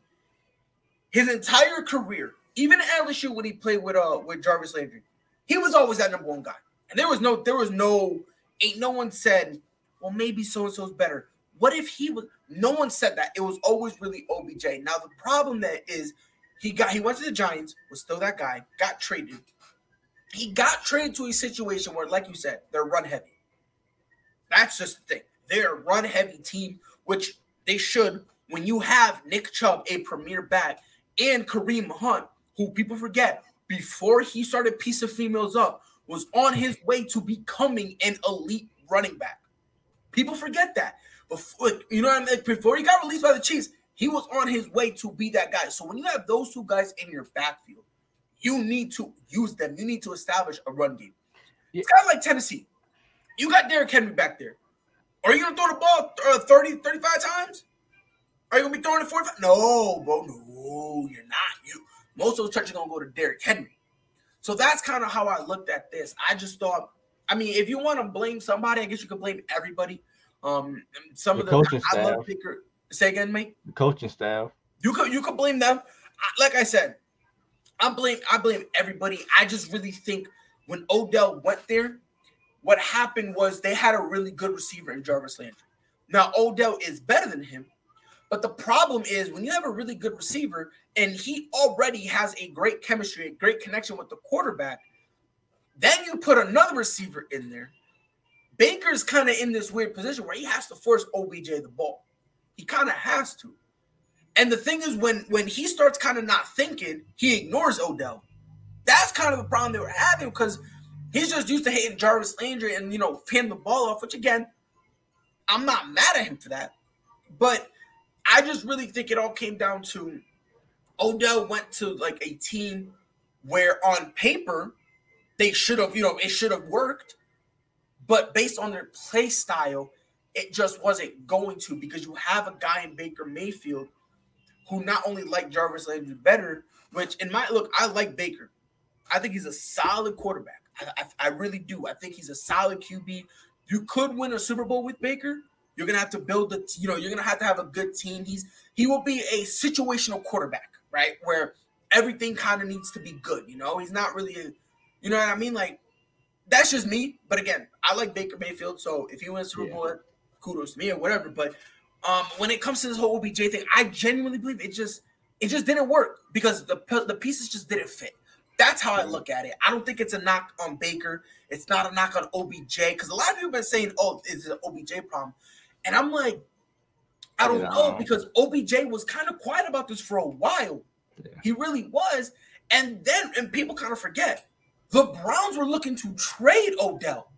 his entire career, even at LSU when he played with uh with Jarvis Landry, he was always that number one guy. And there was no, there was no, ain't no one said, well, maybe so and so's better. What if he was? No one said that. It was always really OBJ. Now the problem that is, he got he went to the Giants, was still that guy, got traded. He got traded to a situation where, like you said, they're run heavy. That's just the thing. They're a run heavy team, which they should when you have Nick Chubb, a premier back, and Kareem Hunt, who people forget before he started piece of females up, was on his way to becoming an elite running back. People forget that. before you know what I mean. Before he got released by the Chiefs, he was on his way to be that guy. So when you have those two guys in your backfield, you need to use them. You need to establish a run game. Yeah. It's kind of like Tennessee. You got Derrick Henry back there. Are you going to throw the ball uh, 30, 35 times? Are you going to be throwing it 45? No, bro. No, you're not. You Most of those touches are going to go to Derrick Henry. So that's kind of how I looked at this. I just thought, I mean, if you want to blame somebody, I guess you could blame everybody. Um, some the of the I, love. Say again, mate. The coaching staff. You could you could blame them. Like I said, I blame I blame everybody. I just really think when Odell went there, what happened was they had a really good receiver in Jarvis Landry. Now Odell is better than him, but the problem is when you have a really good receiver and he already has a great chemistry, a great connection with the quarterback, then you put another receiver in there. Baker's kind of in this weird position where he has to force OBJ the ball. He kind of has to. And the thing is, when when he starts kind of not thinking, he ignores Odell. That's kind of the problem they were having because he's just used to hitting Jarvis Landry and you know hand the ball off. Which again, I'm not mad at him for that, but I just really think it all came down to Odell went to like a team where on paper they should have, you know, it should have worked, but based on their play style, it just wasn't going to because you have a guy in Baker Mayfield who not only like Jarvis Landry better, which in my look, I like Baker. I think he's a solid quarterback. I, I, I, really do. I think he's a solid QB. You could win a Super Bowl with Baker. You're gonna have to build the, you know, you're gonna have to have a good team. He's he will be a situational quarterback, right? Where everything kind of needs to be good. You know, he's not really, a, you know what I mean? Like that's just me. But again, I like Baker Mayfield. So if he wins Super Bowl, yeah. Kudos to me or whatever. But um, when it comes to this whole OBJ thing, I genuinely believe it just it just didn't work because the the pieces just didn't fit. That's how I look at it. I don't think it's a knock on Baker. It's not a knock on OBJ because a lot of people have been saying, "Oh, it's an OBJ problem," and I'm like, I don't know because OBJ was kind of quiet about this for a while. Yeah. He really was, and then and people kind of forget the Browns were looking to trade Odell.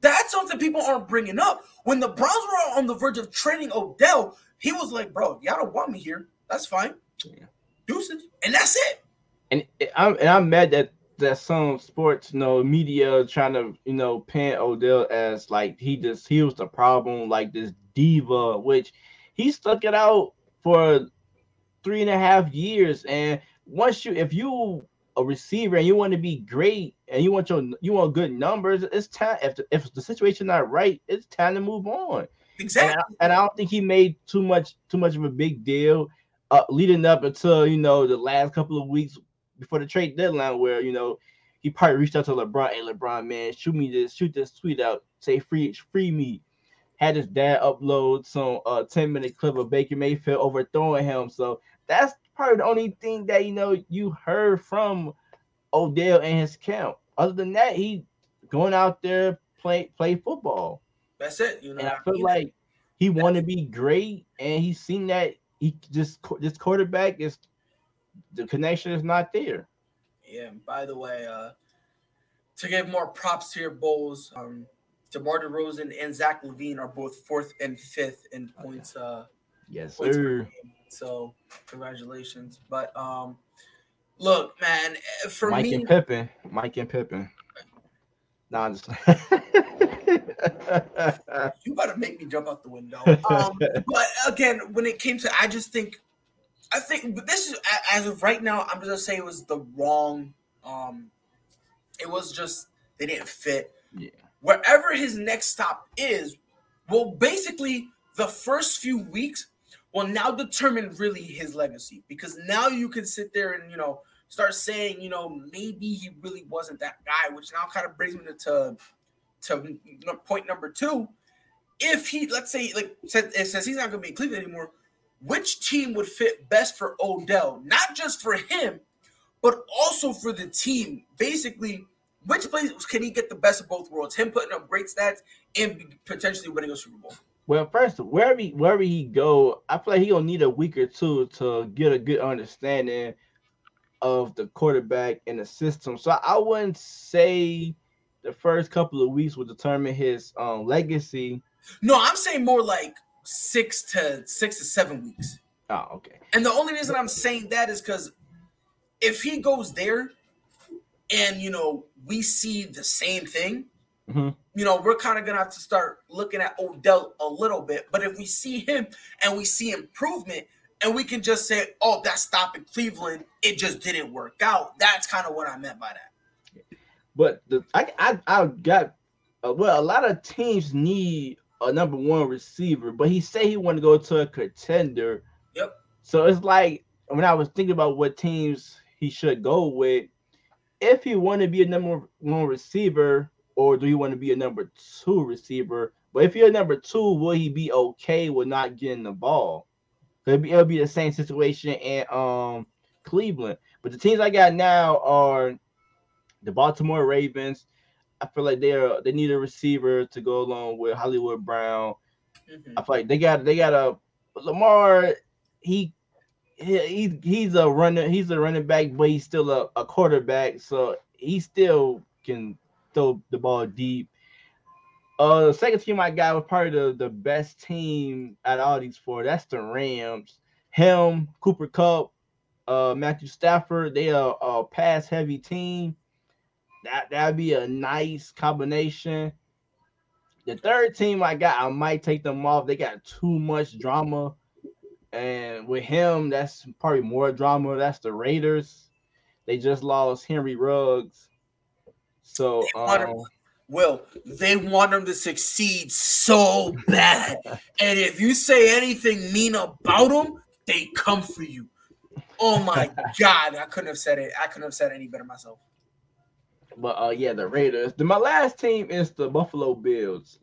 That's something people aren't bringing up. When the Browns were on the verge of trading Odell, he was like, "Bro, y'all don't want me here. That's fine. Yeah. Deuces, and that's it." And I'm and I'm mad that that some sports, you know, media trying to you know paint Odell as like he just he was the problem, like this diva, which he stuck it out for three and a half years. And once you, if you a receiver and you want to be great and you want your you want good numbers, it's time if the, if the situation not right, it's time to move on. Exactly. And I, and I don't think he made too much too much of a big deal uh, leading up until you know the last couple of weeks before the trade deadline, where you know he probably reached out to LeBron, hey LeBron, man, shoot me this, shoot this tweet out, say free free me. Had his dad upload some uh 10 minute clip of Baker Mayfield overthrowing him. So that's probably the only thing that you know you heard from Odell and his camp. Other than that, he going out there play play football. That's it. You know, and I feel like he want to be great, and he's seen that he just this quarterback is the connection is not there. Yeah. by the way, uh, to give more props to your Bulls, um, DeMar DeRozan and Zach LaVine are both fourth and fifth in points. Uh, yes, sir. So congratulations. But um, look, man, for me Mike me, and Pippen, Mike and Pippen. No, I'm just. you better make me jump out the window. Um, but again, when it came to, I just think, I think this is as of right now. I'm just gonna say it was the wrong. Um, it was just they didn't fit. Yeah. Wherever his next stop is, well, basically the first few weeks will now determine really his legacy because now you can sit there and you know start saying you know maybe he really wasn't that guy which now kind of brings me to to point number two. If he let's say like says he's not going to be in cleveland anymore which team would fit best for odell? Not just for him but also for the team. Basically which place can he get the best of both worlds? Him putting up great stats and potentially winning a super bowl well, first, wherever he, wherever he go, I feel like he gonna need a week or two to get a good understanding of the quarterback and the system. So I wouldn't say the first couple of weeks will determine his um, legacy. No, I'm saying more like six to six to seven weeks. Oh, okay. And the only reason I'm saying that is because if he goes there and you know we see the same thing, mm-hmm. You know, we're kind of gonna have to start looking at Odell a little bit. But if we see him and we see improvement, and we can just say, "Oh, that stop in Cleveland, it just didn't work out." That's kind of what I meant by that. But the I I, I got uh, well, a lot of teams need a number one receiver, but he said he wanted to go to a contender. Yep. So it's like when I was thinking about what teams he should go with, if he want to be a number one receiver, or do you want to be a number two receiver? But if you're a number two, will he be okay with not getting the ball? It'll be, it'll be the same situation in um Cleveland. But the teams I got now are the Baltimore Ravens. I feel like they're they need a receiver to go along with Hollywood Brown. Mm-hmm. I feel like they got they got a Lamar. He he he's a runner. He's a running back, but he's still a, a quarterback, so he still can throw the ball deep. Uh, the second team I got was probably the, the best team at all these four. That's the Rams. Him, Cooper Kupp, uh, Matthew Stafford. They are a pass heavy team. That that'd be a nice combination. The third team I got, I might take them off. They got too much drama, and with him, that's probably more drama. That's the Raiders. They just lost Henry Ruggs, so um, Will, they want him to succeed so bad. and if you say anything mean about him, they come for you. Oh my god, I couldn't have said it. I couldn't have said any better myself. But uh yeah, the Raiders. The, my last team is the Buffalo Bills.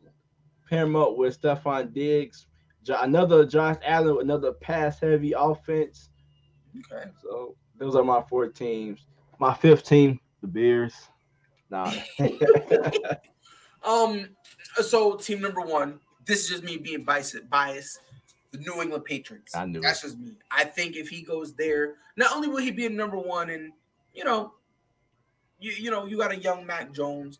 Pair them up with Stefon Diggs, another Josh Allen, another pass heavy offense. Okay. So those are my four teams. My fifth team, the Bears. Nah. um. So team number one. This is just me being biased. Biased. The New England Patriots. I knew that's it. just me. I think if he goes there, not only will he be a number one, and you know, you you know, you got a young Mac Jones.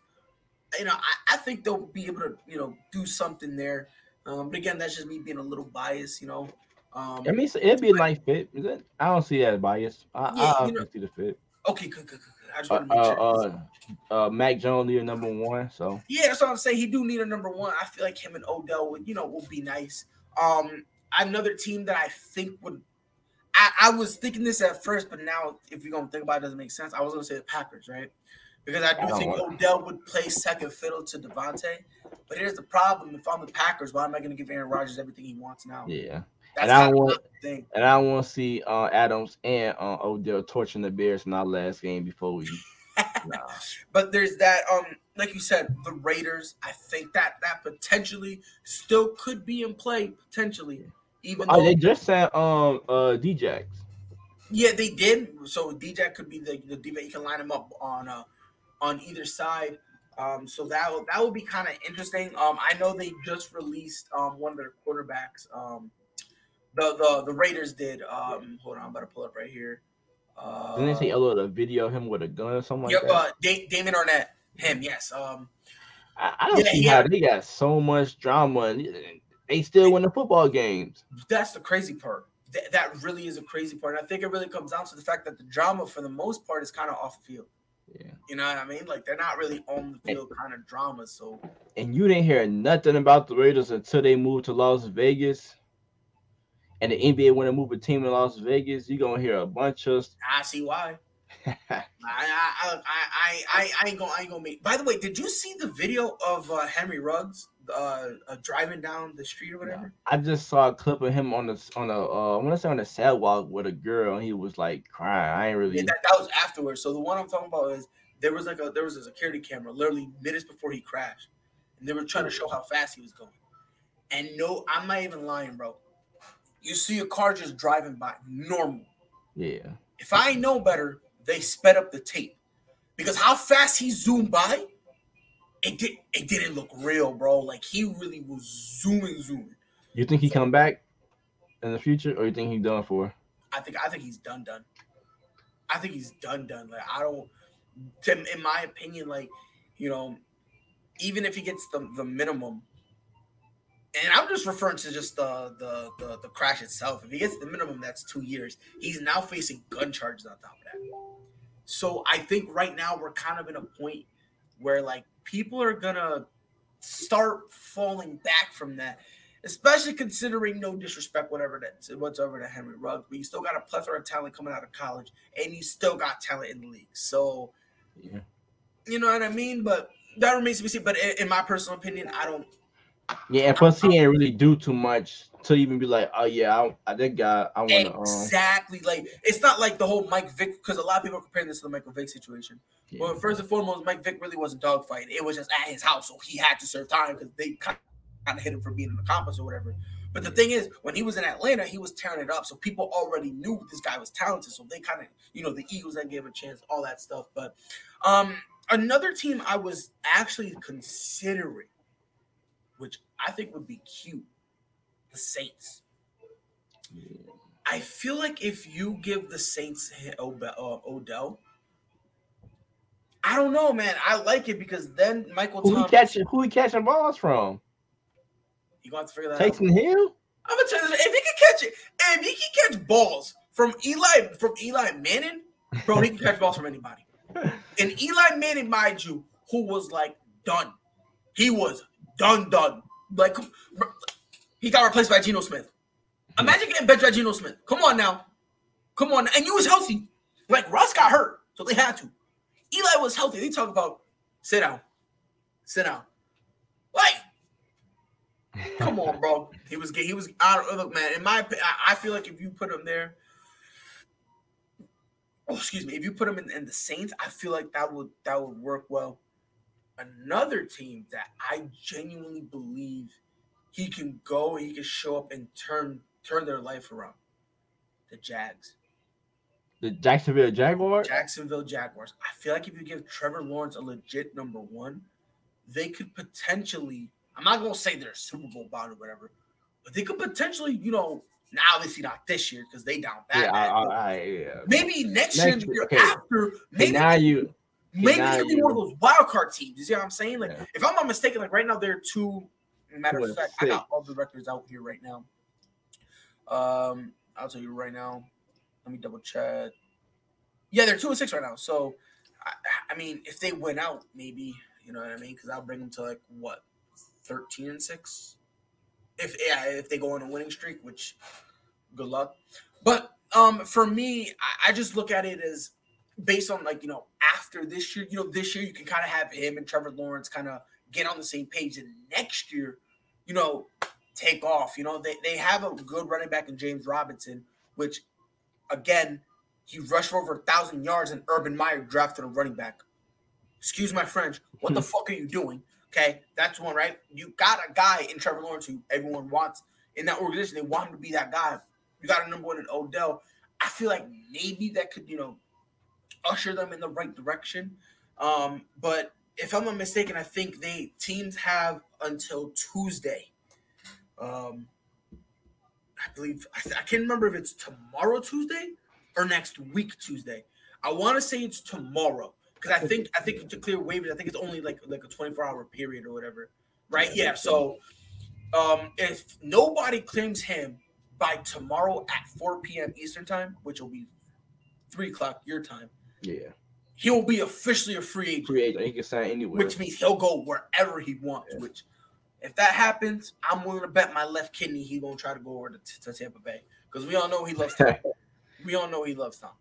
You know, I, I think they'll be able to you know do something there. Um, but again, that's just me being a little biased. You know. Um, I mean, it'd be a nice fit. Is it? I don't see that as bias. I, yeah, I, you know, see the fit. Okay, good, good, good. I just want to make uh, sure. Uh, uh, Mac Jones need a number one, so yeah, that's what I'm saying. He do need a number one. I feel like him and Odell would, you know, will be nice. Um, another team that I think would. I, I was thinking this at first, but now if you're gonna think about it, it doesn't make sense. I was gonna say the Packers, right? Because I do I think Odell would play second fiddle to Davante. But here's the problem: if I'm the Packers, why am I gonna give Aaron Rodgers everything he wants now? Yeah. That's and I want, and I want to see uh, Adams and uh, Odell torching the Bears in our last game before we. nah. But there's that, um, like you said, the Raiders. I think that that potentially still could be in play potentially, even oh, though they just said um uh Djax. Yeah, they did. So Djax could be the the You can line him up on uh on either side. Um, so that that would be kind of interesting. Um, I know they just released um one of their quarterbacks. Um, the the the Raiders did. Um, hold on, I'm about to pull up right here. Uh, Didn't they say a little video of him with a gun or something yep, like that? Uh, da- Damon Arnette, him, yes. Um, I, I don't yeah, see how they got so much drama and they still win the football games. That's the crazy part. Th- that really is a crazy part. And I think it really comes down to the fact that the drama, for the most part, is kind of off the field. Yeah. You know what I mean? Like they're not really on the field kind of drama. So and you didn't hear nothing about the Raiders until they moved to Las Vegas and the NBA want to move a team in Las Vegas, you're gonna hear a bunch of. I see why. I, I, I, I, I, I ain't gonna, I ain't gonna make. By the way, did you see the video of uh, Henry Ruggs uh, uh, driving down the street or whatever? I just saw a clip of him on the on a uh, I want to say on the sidewalk with a girl, and he was like crying. I ain't really. Yeah, that, that was afterwards. So the one I'm talking about is there was like a there was a security camera literally minutes before he crashed, and they were trying to show how fast he was going. And no, I'm not even lying, bro you see a car just driving by, normal. Yeah. If I know better, they sped up the tape because how fast he zoomed by, it did it didn't look real, bro. Like he really was zooming, zooming. You think he come back in the future, or you think he's done for? I think I think he's done, done. I think he's done, done. Like I don't, to, in my opinion, like you know, even if he gets the the minimum, and I'm just referring to just the, the the the crash itself. If he gets the minimum, that's two years. He's now facing gun charges on top of that. So I think right now we're kind of in a point where like people are gonna start falling back from that, especially considering no disrespect, whatever that whatsoever to Henry Ruggs, but you still got a plethora of talent coming out of college, and you still got talent in the league. So, yeah. you know what I mean. But that remains to be seen. But in, in my personal opinion, I don't. Yeah, and plus he ain't really do too much to even be like, oh yeah, I, I that guy, I want to um, exactly um... like it's not like the whole Mike Vick because a lot of people are comparing this to the Michael Vick situation. Yeah. Well, first and foremost, Mike Vick really wasn't dogfighting; it was just at his house, so he had to serve time because they kind of hit him for being an accomplice or whatever. But the thing is, when he was in Atlanta, he was tearing it up, so people already knew this guy was talented. So they kind of, you know, the Eagles that gave him a chance, all that stuff. But um, another team I was actually considering, which I think would be cute, the Saints. I feel like if you give the Saints uh, Odell, I don't know, man. I like it because then Michael who Thomas, he catching who he catching balls from? You gonna have to figure that Taysom out. Hill. I'm gonna tell you if he can catch it, if he can catch balls from Eli from Eli Manning, bro, he can catch balls from anybody. And Eli Manning, mind you, who was like done. He was done, done. Like he got replaced by Geno Smith. Imagine getting benched by Geno Smith. Come on now. Come on. And you was healthy. Like Russ got hurt, so they had to. Eli was healthy. They talk about sit down. Sit down. Like, come on, bro. He was he was out. Of look, man. In my, I feel like if you put him there, oh, excuse me, if you put him in, in the Saints, I feel like that would that would work well. Another team that I genuinely believe he can go, he can show up and turn turn their life around. The Jags. The Jacksonville Jaguars? Jacksonville Jaguars. I feel like if you give Trevor Lawrence a legit number one, they could potentially, I'm not going to say they're a Super Bowl bound or whatever, but they could potentially, you know, now obviously not this year because they down bad. Yeah, I, I, yeah. Maybe next, next year, year okay. after. Maybe now you. Maybe they could be one of those wild card teams. You see what I'm saying? Like, yeah. if I'm not mistaken, like right now they're two. Matter of fact, I got all the records out here right now. Um, I'll tell you right now. Let me double check. Yeah, they're two and six right now. So, I, I mean, if they win out, maybe you know what I mean, because I'll bring them to like what thirteen and six. If yeah, if they go on a winning streak, which good luck. But um, for me, I, I just look at it as based on like you know after this year, you know this year you can kind of have him and Trevor Lawrence kind of get on the same page, and next year, you know, take off. You know, they, they have a good running back in James Robinson, which again, he rushed for over a thousand yards and Urban Meyer drafted a running back. Excuse my French. What the hmm. fuck are you doing? Okay, that's one, right? You got a guy in Trevor Lawrence who everyone wants in that organization. They want him to be that guy. You got a number one in Odell. I feel like maybe that could, you know, usher them in the right direction. Um, but if I'm not mistaken, I think they teams have until Tuesday um, I believe I, I can't remember if it's tomorrow Tuesday or next week Tuesday. I want to say it's tomorrow because I think I think to clear waivers, I think it's only like like a 24 hour period or whatever, right? Yeah. So um, if nobody claims him by tomorrow at 4 p.m. Eastern time, which will be three o'clock your time, yeah, he will be officially a free agent. Free agent, he can sign anywhere, which means he'll go wherever he wants. Yeah. Which if that happens, I'm willing to bet my left kidney he gonna try to go over to, to Tampa Bay because we all know he loves Tom. we all know he loves Tom.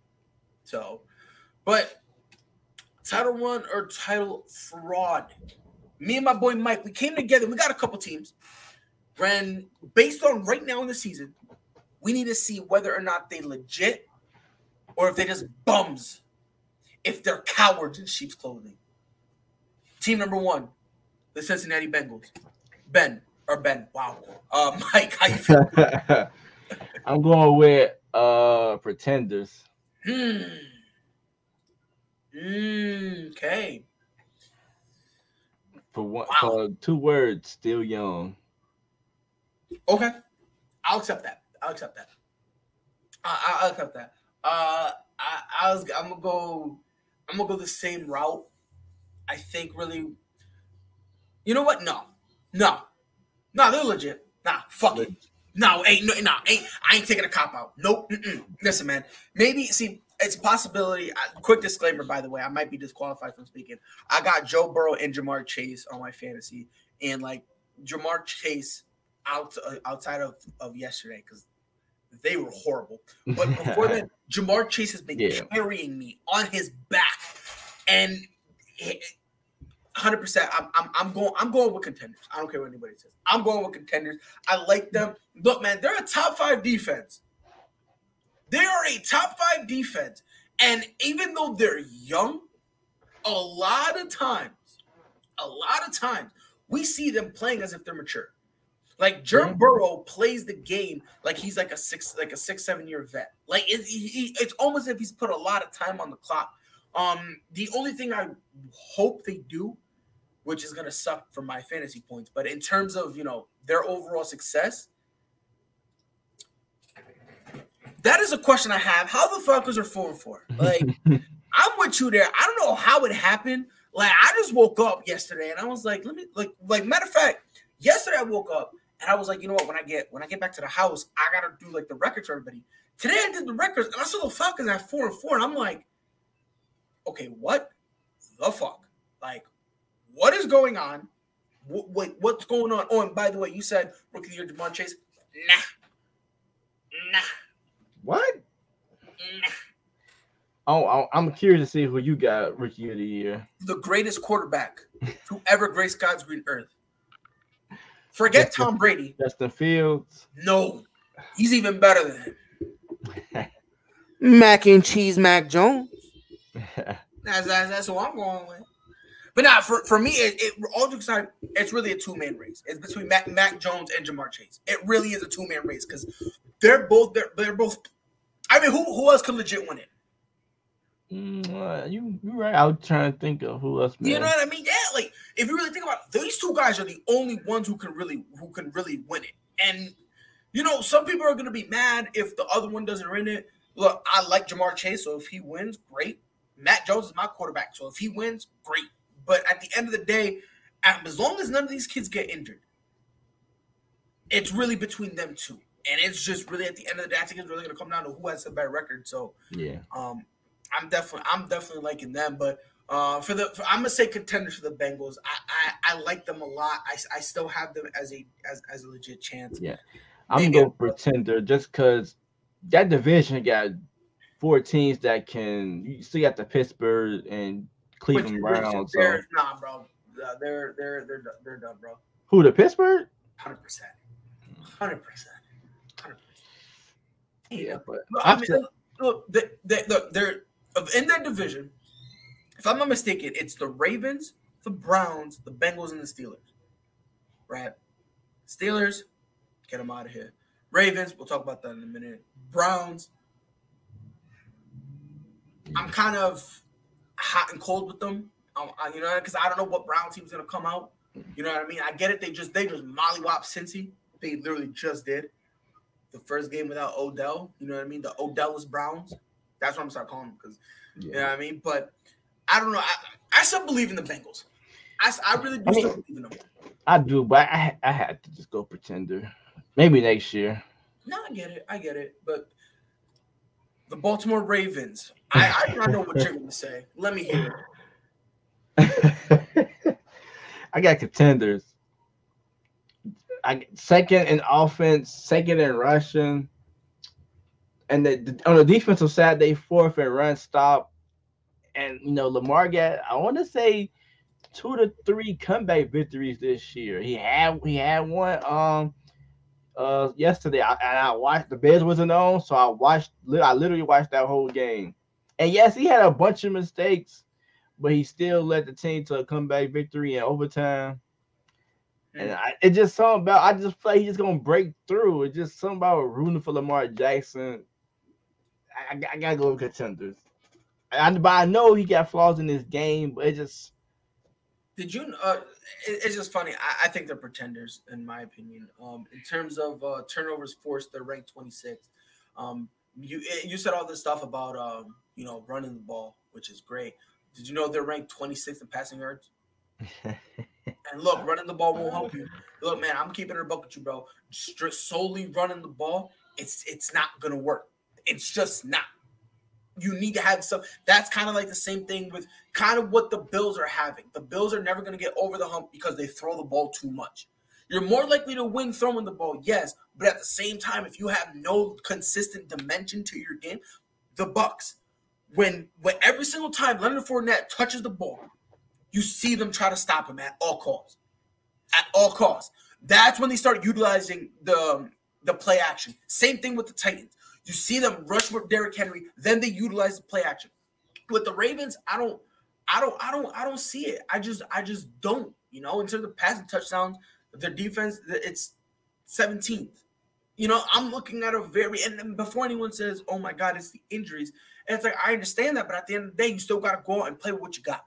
So, but title one or title fraud. Me and my boy Mike, we came together. We got a couple teams. Ran based on right now in the season, we need to see whether or not they legit or if they just bums. If they're cowards in sheep's clothing. Team number one, the Cincinnati Bengals. Ben or Ben. Wow. Uh, Mike, how you feel? I'm going with uh Pretenders. Hmm. Mm, okay. For one, wow. for two words, still young. Okay, I'll accept that. I'll accept that. I, will accept that. Uh, I, I was. I'm gonna go. I'm gonna go the same route. I think really. You know what? No, no, no, they're legit. Nah, fuck it. No, ain't no, nah, ain't I ain't taking a cop out. Nope. Mm-mm. Listen, man. Maybe see it's a possibility. Uh, quick disclaimer, by the way, I might be disqualified from speaking. I got Joe Burrow and Ja'Marr Chase on my fantasy, and like Ja'Marr Chase out uh, outside of, of yesterday because they were horrible. But before that, Ja'Marr Chase has been yeah. carrying me on his back, and hundred percent. I'm, I'm I'm going I'm going with contenders. I don't care what anybody says. I'm going with contenders. I like them. Look, man, they're a top five defense. They are a top five defense, and even though they're young, a lot of times, a lot of times, we see them playing as if they're mature. Like Joe Burrow plays the game like he's like a six, like a six, seven year vet. Like it, he, it's almost if he's put a lot of time on the clock. Um, the only thing I hope they do, which is gonna suck for my fantasy points, but in terms of you know their overall success, that is a question I have. How the Falcons are four and four? Like, I'm with you there. I don't know how it happened. Like, I just woke up yesterday and I was like, let me like like matter of fact, yesterday I woke up and I was like, you know what? When I get when I get back to the house, I gotta do like the records for everybody. Today I did the records and I saw the Falcons at four and four, and I'm like, okay, what the fuck? Like, what is going on? What, wait, what's going on? Oh, and by the way, you said rookie of the year Ja'Marr Chase. Nah, nah. What? Nah. Oh, I'm curious to see who you got rookie of the year. The greatest quarterback to ever grace God's green earth. Forget Justin, Tom Brady. Justin Fields. No, he's even better than him. Mac and cheese, Mac Jones. that's, that's that's who I'm going with. But now, for, for me, it, it all jokes aside, it's really a two man race. It's between Mac, Mac Jones and Ja'Marr Chase. It really is a two man race because they're both they're, they're both. I mean, who who else could legit win it? Mm, uh, you you right. I was trying to think of who else. Man. You know what I mean? Yeah, like if you really think about it, these two guys are the only ones who can really who can really win it. And you know, some people are gonna be mad if the other one doesn't win it. Look, I like Ja'Marr Chase, so if he wins, great. Mac Jones is my quarterback, so if he wins, great. But at the end of the day, as long as none of these kids get injured, it's really between them two. And it's just really at the end of the day, I think it's really gonna come down to who has a better record. So yeah, um, I'm definitely I'm definitely liking them. But uh, for the for, I'm gonna say contenders for the Bengals. I, I, I like them a lot. I, I still have them as a as, as a legit chance. Yeah, I'm gonna go pretender just because that division got four teams that can. You still got the Pittsburgh and Cleveland Browns. So. nah, bro. Uh, they're they're they're they're done, bro. Who the Pittsburgh? Hundred percent, hundred percent, hundred percent. Yeah, but I mean, look, they, they, look, they're in that division, if I'm not mistaken, it's the Ravens, the Browns, the Bengals, and the Steelers. Right? Steelers, get them out of here. Ravens, we'll talk about that in a minute. Browns, I'm kind of hot and cold with them. Um, I, you know, because I don't know what Brown team's gonna come out. You know what I mean? I get it. They just they just mollywop Cincy. They literally just did the first game without Odell. You know what I mean? The Odell's Browns. That's what I'm start calling them because yeah. you know what I mean. But I don't know. I, I still believe in the Bengals. I, I really do I mean, still believe in them. I do, but I I had to just go pretender. Maybe next year. No, I get it. I get it. But the Baltimore Ravens. I I know what you're gonna say. Let me hear it. I got contenders. I second in offense, second in rushing and the, the, on the defensive side, they fourth and run stop. And you know, Lamar got I want to say two to three comeback victories this year. He had he had one um uh yesterday, I, and I watched the Bears wasn't on, so I watched I literally watched that whole game. And yes, he had a bunch of mistakes, but he still led the team to a comeback victory in overtime. And I, it just something about I just feel like he's just gonna break through. It's just something about rooting for Lamar Jackson I, I gotta go with contenders. I, but I know he got flaws in his game, but it just. Did you? Uh, it, it's just funny. I, I, think they're pretenders, in my opinion. Um, in terms of uh, turnovers forced, they're ranked 26. Um, you eh, you said all this stuff about um, you know running the ball, which is great. Did you know they're ranked 26 in passing yards? And look, running the ball won't help you. Look, man, I'm keeping it a buck with you, bro. Just solely running the ball, it's it's not gonna work. It's just not. You need to have some. That's kind of like the same thing with kind of what the Bills are having. The Bills are never gonna get over the hump because they throw the ball too much. You're more likely to win throwing the ball, yes, but at the same time, if you have no consistent dimension to your game, the Bucks, when when every single time Leonard Fournette touches the ball, you see them try to stop him at all costs. At all costs. That's when they start utilizing the the play action. Same thing with the Titans. You see them rush with Derrick Henry, then they utilize the play action. With the Ravens, I don't, I don't, I don't, I don't see it. I just, I just don't. You know, in terms of passing touchdowns, their defense, it's 17th. You know, I'm looking at a very and before anyone says, "Oh my God, it's the injuries," and it's like I understand that, but at the end of the day, you still got to go out and play with what you got.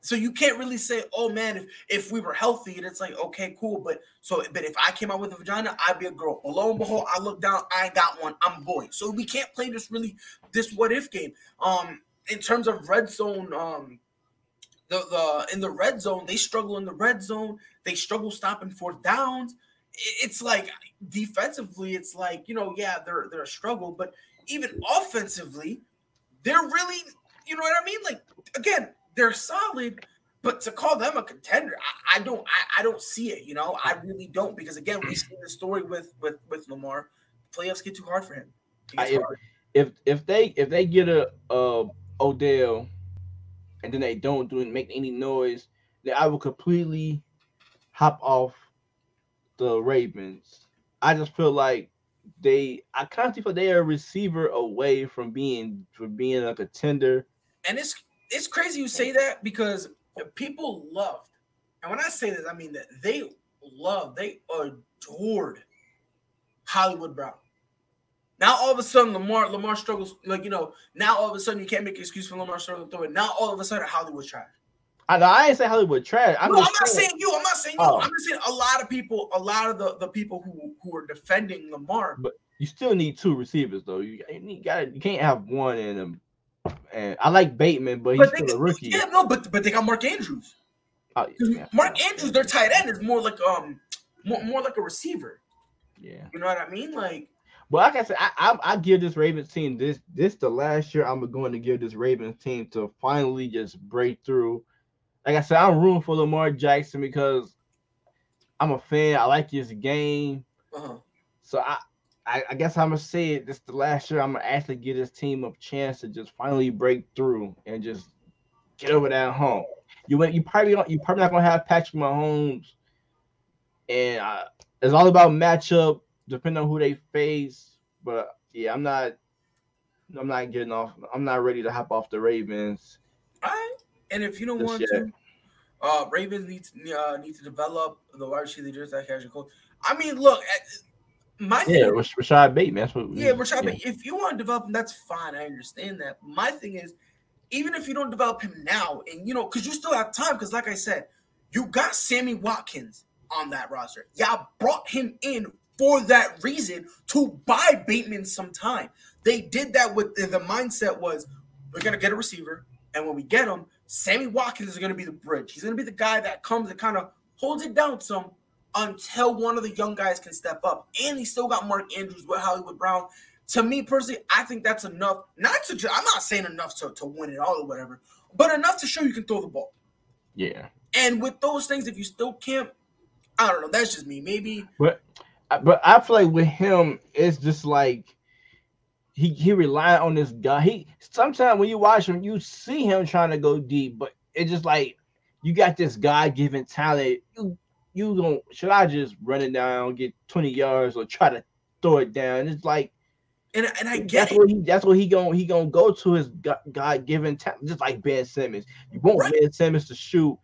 So you can't really say, "Oh man, if if we were healthy," and it's like, okay, cool, but so but if I came out with a vagina, I'd be a girl. But lo and behold, I look down, I got one, I'm a boy. So we can't play this really this what if game. Um, in terms of red zone, um, the the in the red zone, they struggle in the red zone. They struggle stopping fourth downs. It's like defensively, it's like you know, yeah, they're they're a struggle, but even offensively, they're really, you know what I mean? Like again, they're solid, but to call them a contender, I, I don't, I, I, don't see it. You know, I really don't because again, we see the story with with with Lamar. Playoffs get too hard for him. If, if if they if they get a uh, Odell, and then they don't do it, make any noise, then I will completely hop off the Ravens. I just feel like they I kind of feel they are a receiver away from being from being a contender. And it's it's crazy you say that because people loved, and when I say this, I mean that they loved, they adored Hollywood Brown. Now all of a sudden Lamar Lamar struggles like you know now all of a sudden you can't make an excuse for Lamar struggling to throw it. Now all of a sudden Hollywood trash. I know I ain't say Hollywood trash. I'm, no, I'm not saying you. I'm not saying you. Oh. I'm just saying a lot of people, a lot of the, the people who who are defending Lamar. But you still need two receivers though. You, you got you can't have one in them. And I like Bateman, but he's but still a rookie. Yeah, no, but but they got Mark Andrews. Oh, yeah. Mark Andrews, their tight end is more like um more, more like a receiver. Yeah, you know what I mean, like. But like I said, I, I, I give this Ravens team this this the last year I'm going to give this Ravens team to finally just break through like I said, I'm rooting for Lamar Jackson because I'm a fan. I like his game. Uh-huh. So I, I, I, guess I'm gonna say it. This the last year I'm gonna actually give this team a chance to just finally break through and just get over that hump. You went. You probably don't. You probably not gonna have Patrick Mahomes, and uh, it's all about matchup depending on who they face. But yeah, I'm not. I'm not getting off. I'm not ready to hop off the Ravens. All right. And if you don't want yet. to, uh, Ravens need to uh, need to develop the wide receivers that catch coach. I mean, look, my yeah, thing, Rashod Bateman. That's what. We, yeah, Rashod. Yeah. If you want to develop him, that's fine. I understand that. My thing is, even if you don't develop him now, and you know, because you still have time, because like I said, you got Sammy Watkins on that roster. Y'all brought him in for that reason to buy Bateman some time. They did that with the mindset was we're gonna get a receiver, and when we get him, Sammy Watkins is going to be the bridge. He's going to be the guy that comes and kind of holds it down some until one of the young guys can step up. And he still got Mark Andrews with Hollywood Brown. To me personally, I think that's enough. Not to, I'm not saying enough to, to win it all or whatever, but enough to show you can throw the ball. Yeah. And with those things, if you still can't, I don't know. That's just me. Maybe. But, but I feel like with him, it's just like he he relied on this guy. He sometimes when you watch him, you see him trying to go deep, but it's just like you got this guy giving talent. You you going should I just run it down, get 20 yards, or try to throw it down? It's like and, and I get that's what he that's what he going he gonna go to his God given talent, just like Ben Simmons. You want right. Ben Simmons to shoot,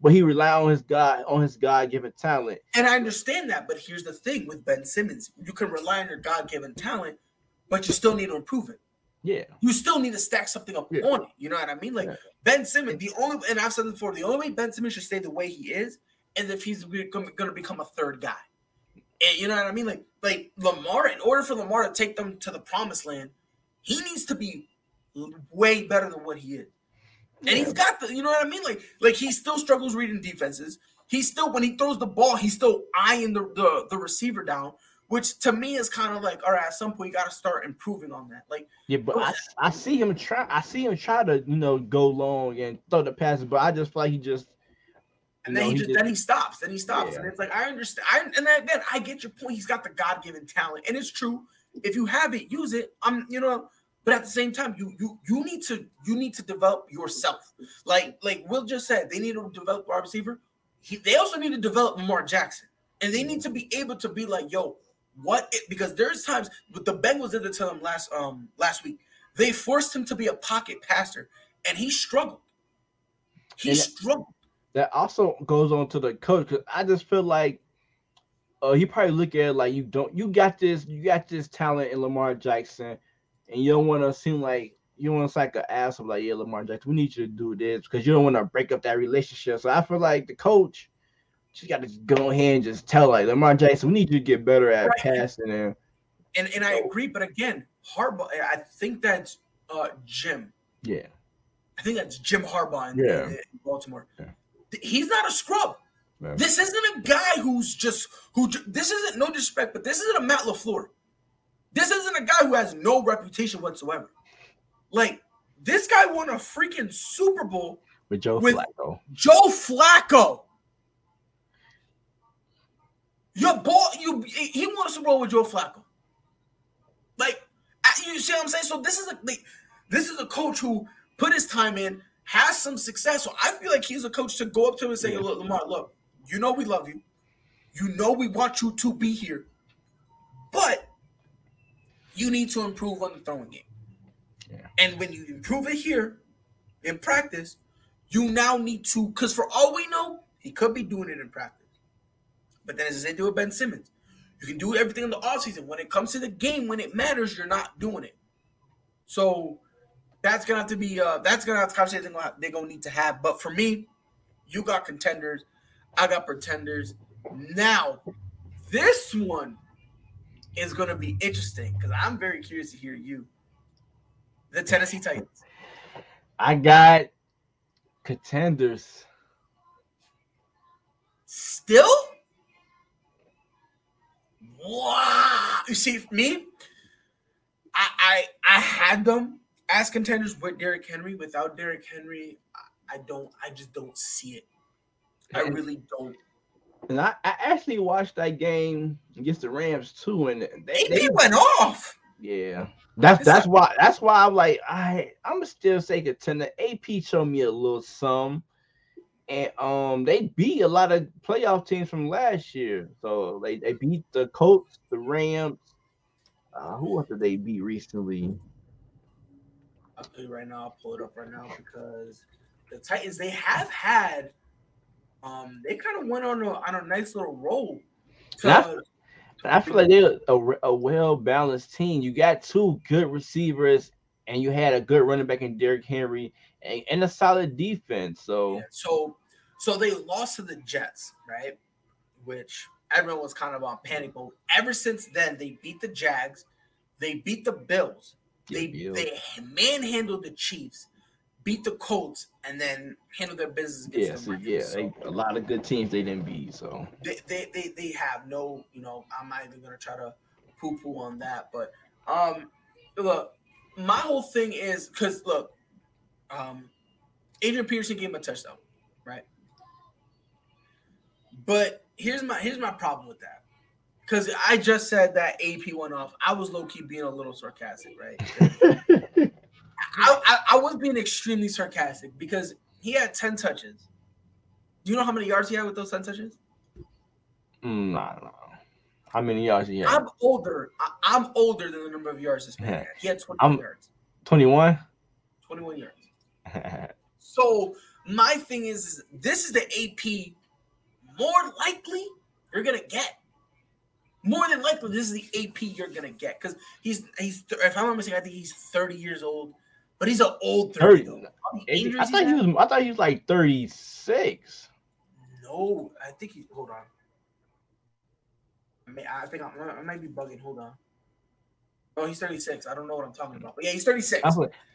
but he rely on his God on his God given talent. And I understand that, but here's the thing with Ben Simmons: you can rely on your God given talent, but you still need to improve it. Yeah. You still need to stack something up yeah. on it. You know what I mean? Like yeah. Ben Simmons, the only and I've said before, the only way Ben Simmons should stay the way he is is if he's going to become a third guy. And you know what I mean? Like like Lamar, in order for Lamar to take them to the promised land, he needs to be way better than what he is. And he's got the, you know what I mean? Like like he still struggles reading defenses. He still when he throws the ball, he's still eyeing the the, the receiver down, which to me is kind of like, all right, at some point you got to start improving on that. Like, yeah, but I, I see him try, I see him try to you know go long and throw the passes, but I just feel like he just. And then know, he, just, he just then he stops, then he stops, yeah. and it's like I understand. I and then again, I get your point. He's got the God given talent, and it's true. If you have it, use it. I'm, you know, but at the same time, you you you need to you need to develop yourself. Like like Will just said, they need to develop wide receiver. He, they also need to develop Lamar Jackson, and they need to be able to be like, yo, what? It, because there's times, but the Bengals did it to him last um last week. They forced him to be a pocket passer, and he struggled. He and struggled. That also goes on to the coach because I just feel like uh, he probably look at it like you don't you got this you got this talent in Lamar Jackson, and you don't want to seem like you want to like an asshole like yeah Lamar Jackson we need you to do this because you don't want to break up that relationship. So I feel like the coach just got to go ahead and just tell like Lamar Jackson we need you to get better at right. passing and and and I agree, but again Harbaugh I think that's uh Jim. Yeah. I think that's Jim Harbaugh in, yeah. in, in Baltimore. Yeah. He's not a scrub. Man. This isn't a guy who's just who. This isn't no disrespect, but this isn't a Matt LaFleur. This isn't a guy who has no reputation whatsoever. Like this guy won a freaking Super Bowl with Joe with Flacco. Joe Flacco. Your ball, you he won a Super Bowl with Joe Flacco. Like you see what I'm saying? So this is a like, this is a coach who put his time in, has some success. So I feel like he's a coach to go up to him and say, yeah. "Look, Lamar, look, you know we love you. You know we want you to be here. But you need to improve on the throwing game. Yeah. And when you improve it here in practice, you now need to, because for all we know, he could be doing it in practice. But then as they do with Ben Simmons, you can do everything in the offseason. When it comes to the game, when it matters, you're not doing it. So that's gonna have to be uh that's gonna have to conversation they're gonna need to have. But for me, you got contenders. I got pretenders. Now, this one is going to be interesting because I'm very curious to hear you. The Tennessee Titans. I got contenders. Still? Wow. You see, me, I, I I had them as contenders with Derrick Henry. Without Derrick Henry, I, I don't I just don't see it. I really don't. And I, I actually watched that game against the Rams too, and they, they went off. Yeah, that's that's why that's why I'm like I I'm still say contender. AP showed me a little some, and um they beat a lot of playoff teams from last year. So they, they beat the Colts, the Rams. Uh, who else did they beat recently? I'll tell you right now. I'll pull it up right now because the Titans they have had um, they kind of went on a on a nice little roll. To, I feel like they're a, a well balanced team. You got two good receivers, and you had a good running back in Derrick Henry, and, and a solid defense. So, yeah, so, so they lost to the Jets, right? Which everyone was kind of on panic mode. Ever since then, they beat the Jags, they beat the Bills, they they manhandled the Chiefs, beat the Colts and then handle their business. Yeah, so, yeah, so, they, a lot of good teams they didn't beat. So they, they they they have no, you know, I'm not even gonna try to poo poo on that. But um, look, my whole thing is because look, um, Adrian Peterson gave him a touchdown, right? But here's my here's my problem with that. Because I just said that AP went off. I was low key being a little sarcastic, right? I, I, I was being extremely sarcastic because he had 10 touches. Do you know how many yards he had with those 10 touches? Mm, I don't know. How many yards he had? I'm older. I, am older than the number of yards this man had. He had 21 yards. 21? 21 yards. so my thing is, is this is the AP more likely you're gonna get. More than likely, this is the AP you're gonna get because he's he's if I'm not mistaken, I think he's 30 years old but he's an old 30. 30. I thought he was I thought he was like 36. No, I think he hold on. I, mean, I think I'm, I might be bugging. Hold on. Oh, he's 36. I don't know what I'm talking about. But yeah, he's 36.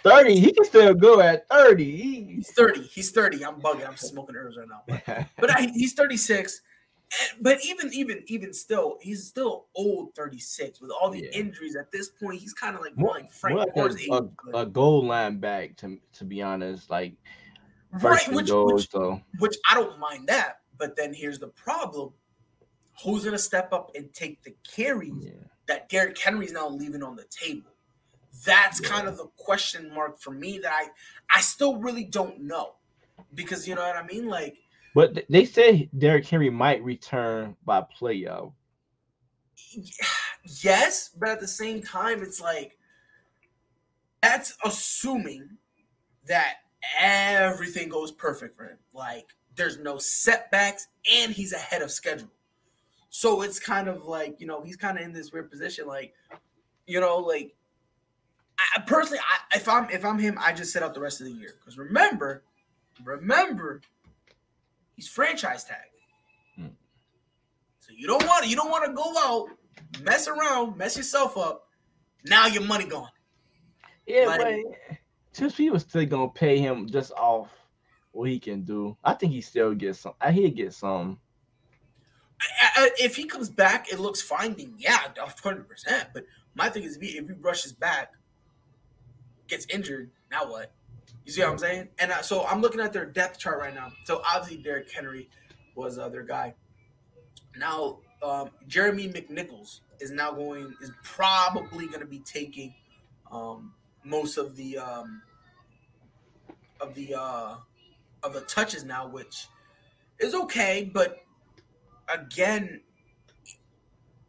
30. He can still go at 30. He's 30. He's 30. I'm bugging. I'm smoking herbs right now. But, but I, he's 36. But even even even still, he's still old 36 with all the yeah. injuries. At this point, he's kind of like more, like Frank more like a, a, a, goal line back to to be honest. Like right, which, goals, which, so. which I don't mind that. But then here's the problem: who's gonna step up and take the carries yeah. that Derrick Henry's now leaving on the table? That's yeah. kind of the question mark for me that I I still really don't know because you know what I mean, like but they say Derrick Henry might return by playoff. Yes, but at the same time, it's like that's assuming that everything goes perfect for him. Like there's no setbacks and he's ahead of schedule. So it's kind of like, you know, he's kind of in this weird position. Like, you know, like I personally, I, if I'm if I'm him, I just sit out the rest of the year. Because remember, remember, He's franchise tag. Hmm. So you don't want to you don't want to go out, mess around, mess yourself up. Now your money gone. Yeah, like, but since we was still gonna pay him just off what he can do, I think he still gets some. I he'll get some. if he comes back, it looks fine. Then yeah, hundred percent. But my thing is, if he, if he rushes back, gets injured, now what? You see what I'm saying? And uh, so I'm looking at their depth chart right now. So obviously Derrick Henry was uh, their guy. Now um, Jeremy McNichols is now going is probably going to be taking um, most of the um, of the uh, of the touches now, which is okay, but again,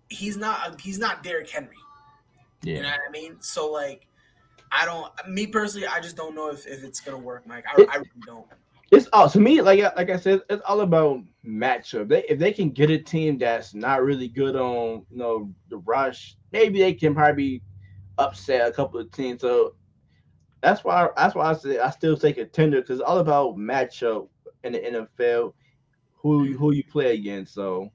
he's not he's not Derrick Henry. Yeah. You know what I mean? So like I don't. Me personally, I just don't know if, if it's gonna work, Mike. I, it, I really don't. It's all to me. Like like I said, it's all about matchup. They, if they can get a team that's not really good on you know the rush, maybe they can probably upset a couple of teams. So that's why that's why I say I still take a tender because it's all about matchup in the NFL. Who who you play against. So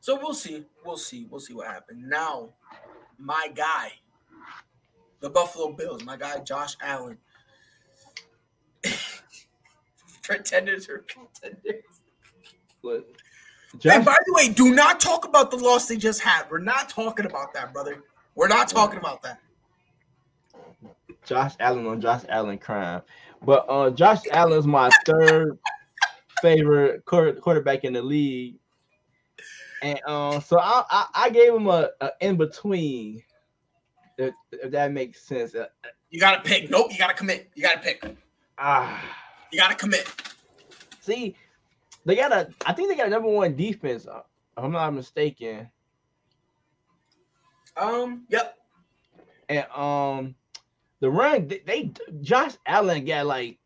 so we'll see. We'll see. We'll see what happens. Now, my guy the Buffalo Bills, my guy Josh Allen. Pretenders or contenders. What? Josh- and by the way, do not talk about the loss they just had. We're not talking about that, brother. We're not talking about that. Josh Allen on Josh Allen crime. But uh, Josh Allen is my third favorite quarterback in the league. And uh, so I, I, I gave him a, a in between if, if that makes sense. Uh, you gotta pick. Nope, you gotta commit. You gotta pick. Ah, you gotta commit. See, they got a. I think they got a number one defense. Uh, if I'm not mistaken. Um. Yep. And um, the run they, they Josh Allen got like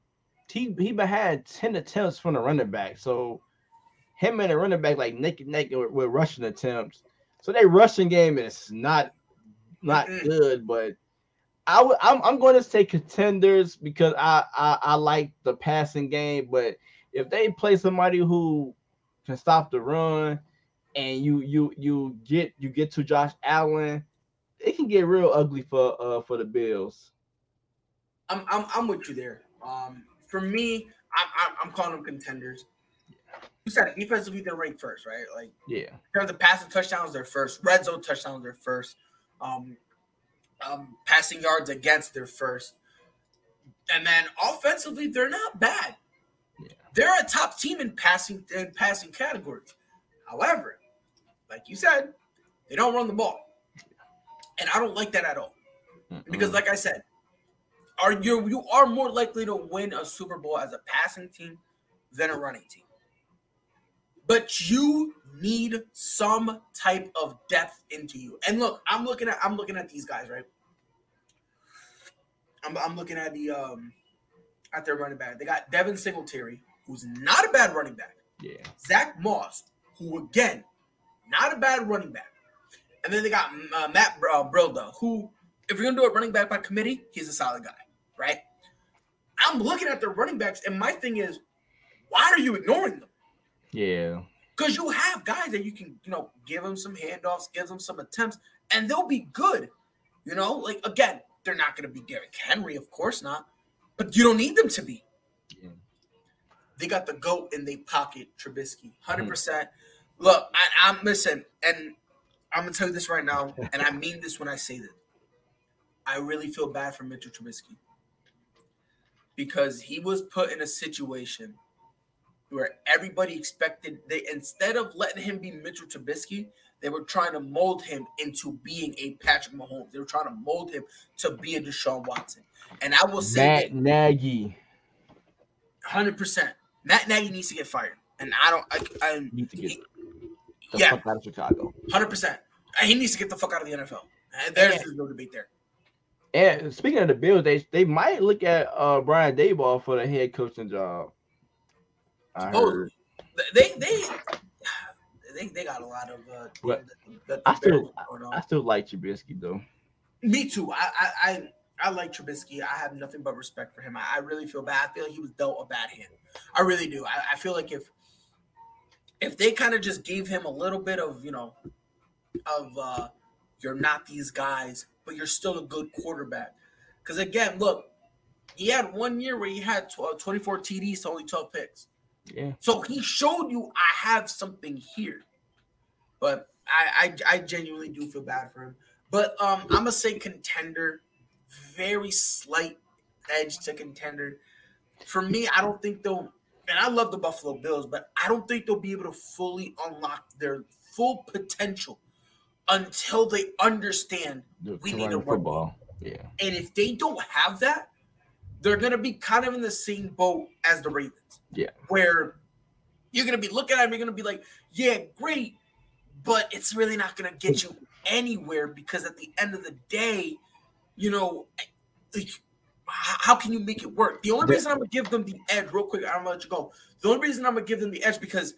he he had ten attempts from the running back. So him and the running back like neck and neck with, with rushing attempts. So their rushing game is not not good, but I w- I'm, I'm going to say contenders because I, I I like the passing game, but if they play somebody who can stop the run and you you you get you get to Josh Allen, it can get real ugly for uh for the Bills. I'm I'm, I'm with you there. Um, for me, I'm I'm, calling them contenders. You said it, defensively they're ranked first, right? Like yeah, terms of passing touchdowns, they're first. Red zone touchdowns, they're first um, um, passing yards against their first. And then offensively, they're not bad. Yeah. They're a top team in passing in passing categories. However, like you said, they don't run the ball, and I don't like that at all. Mm-hmm. Because, like I said, are you you are more likely to win a Super Bowl as a passing team than a running team. But you need some type of depth into you. And look, I'm looking at I'm looking at these guys, right? I'm, I'm looking at the um at their running back. They got Devin Singletary, who's not a bad running back. Yeah. Zach Moss, who again, not a bad running back. And then they got uh, Matt uh, Breida, who, if you're gonna do a running back by committee, he's a solid guy, right? I'm looking at their running backs, and my thing is, why are you ignoring them? Yeah. Because you have guys that you can, you know, give them some handoffs, give them some attempts, and they'll be good. You know, like again, they're not going to be Derrick Henry, of course not, but you don't need them to be. Yeah. They got the goat in their pocket, Trubisky, 100 mm-hmm. percent. Look, I, I'm listen, and I'm gonna tell you this right now, and I mean this when I say this. I really feel bad for Mitchell Trubisky because he was put in a situation where everybody expected they instead of letting him be Mitchell Trubisky, they were trying to mold him into being a Patrick Mahomes. They were trying to mold him to be a Deshaun Watson. And I will say Matt Nagy. Hundred percent. Matt Nagy needs to get fired. And I don't I, I need to get he, the yeah, fuck out of Chicago. Hundred percent. He needs to get the fuck out of the NFL. There's, there's no debate there. And speaking of the Bills, they they might look at uh Brian Daboll for the head coaching job. I oh, heard. they they they, they got a lot of. Uh, but the, the I still I still like Trubisky though. Me too. I I I, like Trubisky. I have nothing but respect for him. I, I, really feel bad. I feel like he was dealt a bad hand. I really do. I, I feel like if if they kind of just gave him a little bit of you know of uh you're not these guys but you're still a good quarterback. Because again, look, he had one year where he had 12, 24 TDs to only 12 picks. Yeah. So he showed you I have something here. But I, I I genuinely do feel bad for him. But um I'm gonna say contender, very slight edge to contender. For me, I don't think they'll and I love the Buffalo Bills, but I don't think they'll be able to fully unlock their full potential until they understand the we need a football. Yeah. And if they don't have that, they're gonna be kind of in the same boat as the Ravens. Yeah. Where you're gonna be looking at them, you're gonna be like, yeah, great, but it's really not gonna get you anywhere because at the end of the day, you know, like, how can you make it work? The only reason I'm gonna give them the edge, real quick, I'm gonna let you go. The only reason I'm gonna give them the edge because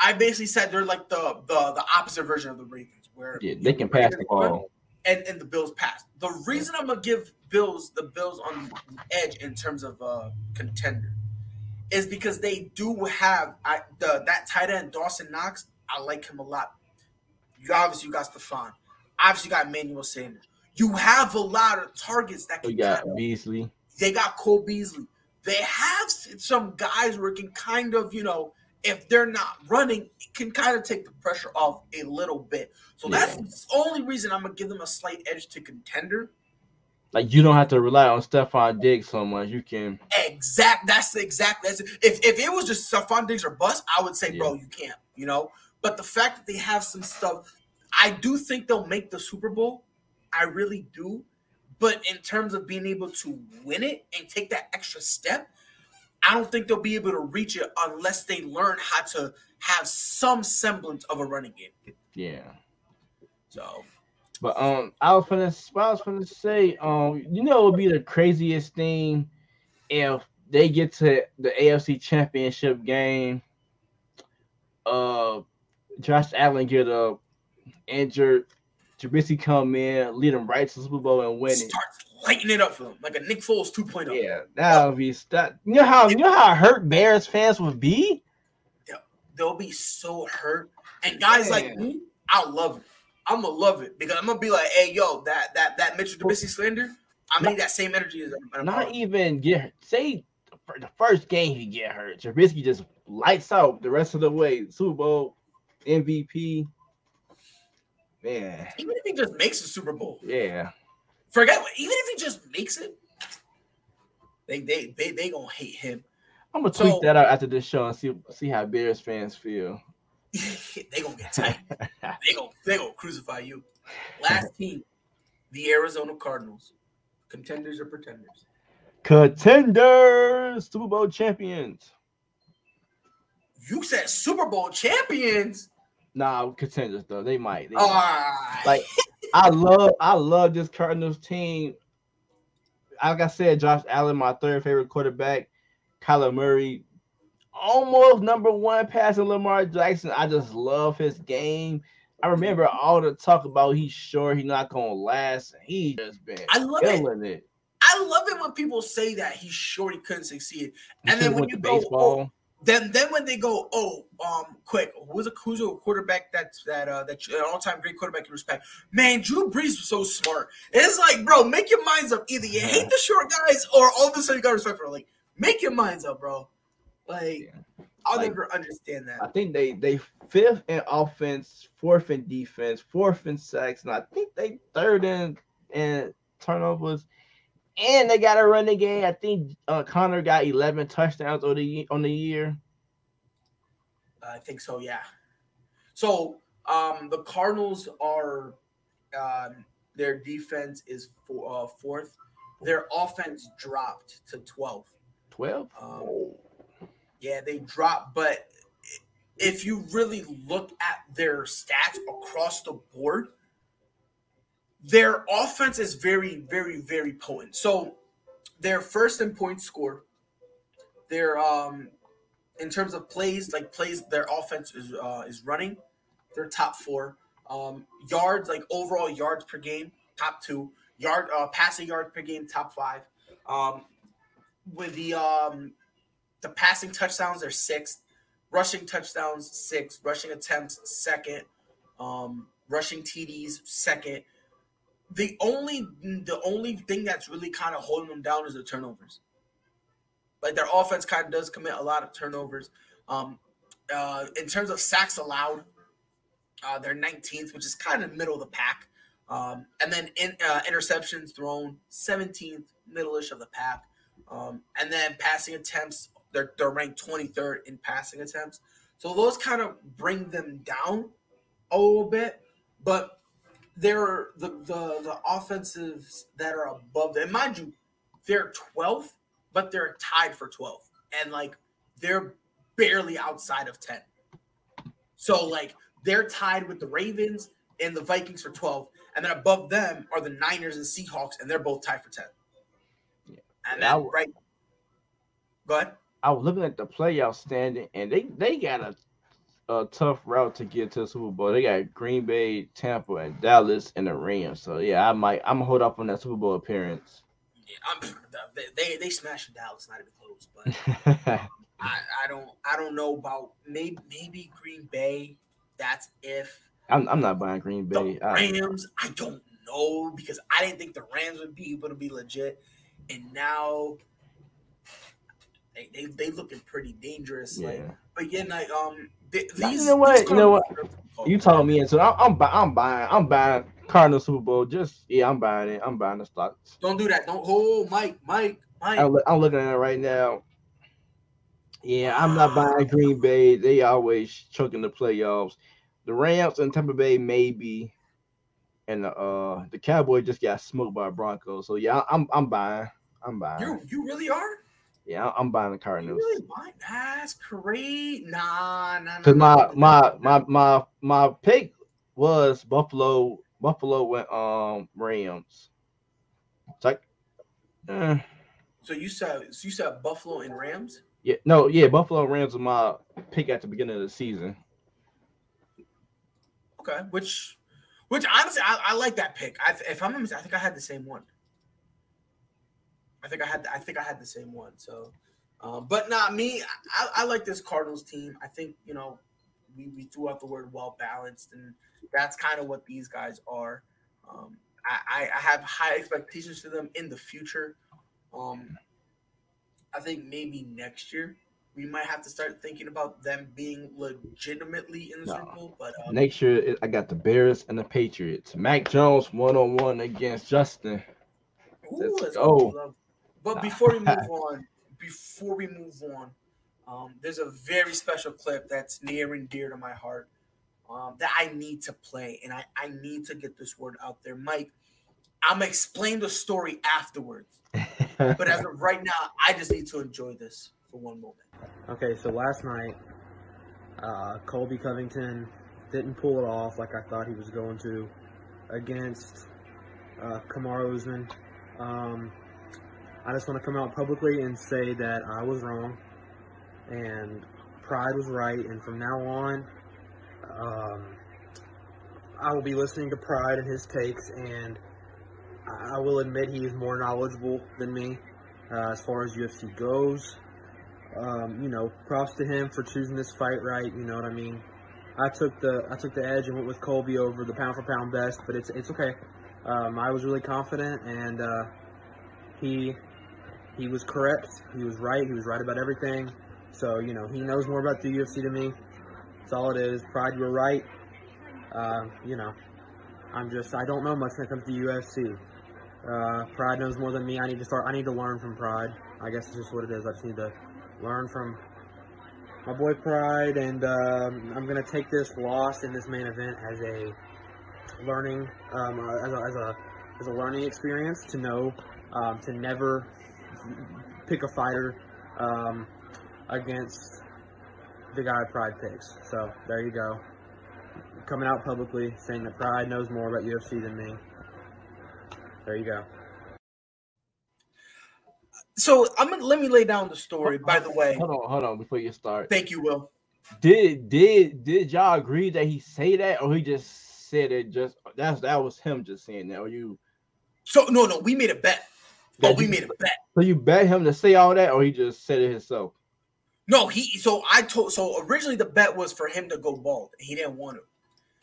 I basically said they're like the the the opposite version of the Ravens where yeah, they can pass the ball. And, and the Bills pass. The reason I'm gonna give Bills the Bills on the edge in terms of uh contender is because they do have I, the that tight end Dawson Knox. I like him a lot. You obviously you got Stefon. Obviously you got Emmanuel Sanders. You have a lot of targets that can. You got Beasley. They got Cole Beasley. They have some guys where it can kind of you know if they're not running, it can kind of take the pressure off a little bit. So yeah. that's the only reason I'm gonna give them a slight edge to contender. Like you don't have to rely on Stefon Diggs so much. You can exact. That's the exact. That's if if it was just Stefon Diggs or bust, I would say, yeah. bro, you can't. You know. But the fact that they have some stuff, I do think they'll make the Super Bowl. I really do. But in terms of being able to win it and take that extra step, I don't think they'll be able to reach it unless they learn how to have some semblance of a running game. Yeah. So, but um, I was gonna, I was gonna say, um, you know, it would be the craziest thing if they get to the AFC Championship game. Uh, Josh Allen get a injured. Trubisky come in, lead them right to the Super Bowl and win it lighten it up for them, like a Nick Foles 2.0. Yeah, that would be that. You know how you know how hurt Bears fans would be. They'll be so hurt, and guys like me, I love it. I'm gonna love it because I'm gonna be like, hey, yo, that that that Mitchell Trubisky slander. I need that same energy as I'm, not even get say for the first game he get hurt. Trubisky just lights out the rest of the way. Super Bowl MVP. Man, even if he just makes the Super Bowl, yeah, Forget even if he just makes it, they they they they gonna hate him. I'm gonna tweet so, that out after this show and see see how Bears fans feel. they gonna get tight. they gonna they gonna crucify you. Last team, the Arizona Cardinals, contenders or pretenders? Contenders, Super Bowl champions. You said Super Bowl champions. Nah, contenders though. They might. They might. Like I love I love this Cardinals team. Like I said, Josh Allen, my third favorite quarterback. Kyler Murray, almost number one passing Lamar Jackson. I just love his game. I remember all the talk about he's sure he's not gonna last. He just been I love it. it. I love it when people say that he's sure he couldn't succeed, and then when you go, baseball. Then then when they go, oh, um, quick, who's a who's a quarterback that's that uh that an all time great quarterback you respect? Man, Drew Brees was so smart. It's like, bro, make your minds up. Either you hate the short guys or all of a sudden you got respect for. Like, make your minds up, bro. Like, yeah. I'll like, never understand that. I think they they fifth in offense, fourth in defense, fourth in sacks, and I think they third in in turnovers and they got a running game. I think uh, Conner got 11 touchdowns on the on the year. I think so. Yeah. So um, the Cardinals are um, their defense is for, uh, fourth. Their offense dropped to 12. 12. Um, yeah, they dropped, but if you really look at their stats across the board, their offense is very, very, very potent. So they're first in points scored. They're um in terms of plays, like plays, their offense is uh, is running. They're top four. Um, yards, like overall yards per game, top two. Yard uh, passing yards per game, top five. Um, with the um the passing touchdowns, they're sixth. Rushing touchdowns, sixth. Rushing attempts, second. Um, rushing TDs, second the only the only thing that's really kind of holding them down is the turnovers. Like their offense kind of does commit a lot of turnovers. Um, uh, in terms of sacks allowed, uh, they're 19th, which is kind of middle of the pack. Um, and then in, uh, interceptions thrown, 17th, middle-ish of the pack. Um, and then passing attempts, they're, they're ranked 23rd in passing attempts. So those kind of bring them down a little bit. But they're the, the the offensives that are above them. And mind you, they're 12th, but they're tied for 12th. And like they're barely outside of 10. So like they're tied with the Ravens and the Vikings for 12. And then above them are the Niners and Seahawks, and they're both tied for 10. Yeah. And then right. Go ahead. I was looking at the playoff standing, and they they got a a tough route to get to the Super Bowl. They got Green Bay, Tampa, and Dallas in the Rams. So yeah, I might I'm gonna hold up on that Super Bowl appearance. Yeah, I'm, they they smashed Dallas, not even close. But I, I don't I don't know about maybe maybe Green Bay. That's if I'm I'm not buying Green Bay. The Rams, I don't know because I didn't think the Rams would be able to be legit, and now they they, they looking pretty dangerous. Yeah. Like, but yeah, like um, these, you know what? You know what? You told me into. I'm, I'm, buying I'm buying. I'm buying Cardinal Super Bowl. Just yeah, I'm buying it. I'm buying the stocks. Don't do that. Don't. hold, Mike, Mike, Mike. I'm, I'm looking at it right now. Yeah, I'm not buying Green Bay. They always choking the playoffs. The Rams and Tampa Bay maybe, and the uh the Cowboys just got smoked by Broncos. So yeah, I'm I'm buying. I'm buying. You you really are? Yeah, I'm buying the Cardinals. You really buy? That's great. Nah, nah, Cause my my my my my pick was Buffalo. Buffalo went um Rams. It's like, eh. so you said so you said Buffalo and Rams. Yeah, no, yeah, Buffalo Rams was my pick at the beginning of the season. Okay, which, which honestly, I, I like that pick. I, if I'm, I think I had the same one. I think I had I think I had the same one. So, um, but not me. I, I, like this Cardinals team. I think you know we, we threw out the word well balanced, and that's kind of what these guys are. Um, I, I have high expectations for them in the future. Um, I think maybe next year we might have to start thinking about them being legitimately in the no. Super Bowl. But um, next year, I got the Bears and the Patriots. Mac Jones one on one against Justin. Ooh, Let's go. But before we move on, before we move on, um, there's a very special clip that's near and dear to my heart um, that I need to play, and I, I need to get this word out there. Mike, I'm gonna explain the story afterwards, but as of right now, I just need to enjoy this for one moment. Okay, so last night, uh, Colby Covington didn't pull it off like I thought he was going to against uh, Kamaru Usman. Um, I just want to come out publicly and say that I was wrong and Pride was right. And from now on, um, I will be listening to Pride and his takes, and I will admit he is more knowledgeable than me uh, as far as UFC goes. um, you know, props to him for choosing this fight right. You know what I mean? I took the I took the edge and went with Colby over the pound for pound best, but it's it's okay. Um, I was really confident, and uh, he he was correct. He was right. He was right about everything. So you know, he knows more about the UFC than me. That's all it is. Pride, you were right. Uh, you know, I'm just I don't know much when it comes to UFC. Uh, Pride knows more than me. I need to start. I need to learn from Pride. I guess it's just what it is. I just need to learn from my boy Pride, and um, I'm gonna take this loss in this main event as a learning, um, uh, as, a, as a as a learning experience to know um, to never pick a fighter um, against the guy Pride picks. So there you go. Coming out publicly saying that Pride knows more about UFC than me. There you go. So I'm gonna let me lay down the story. By the way, hold on, hold on before you start. Thank you, Will. Did did did y'all agree that he say that, or he just said it? Just that's that was him just saying that. Or you? So no, no, we made a bet. Oh, we made a bet. So you bet him to say all that, or he just said it himself? No, he. So I told. So originally the bet was for him to go bald. And he didn't want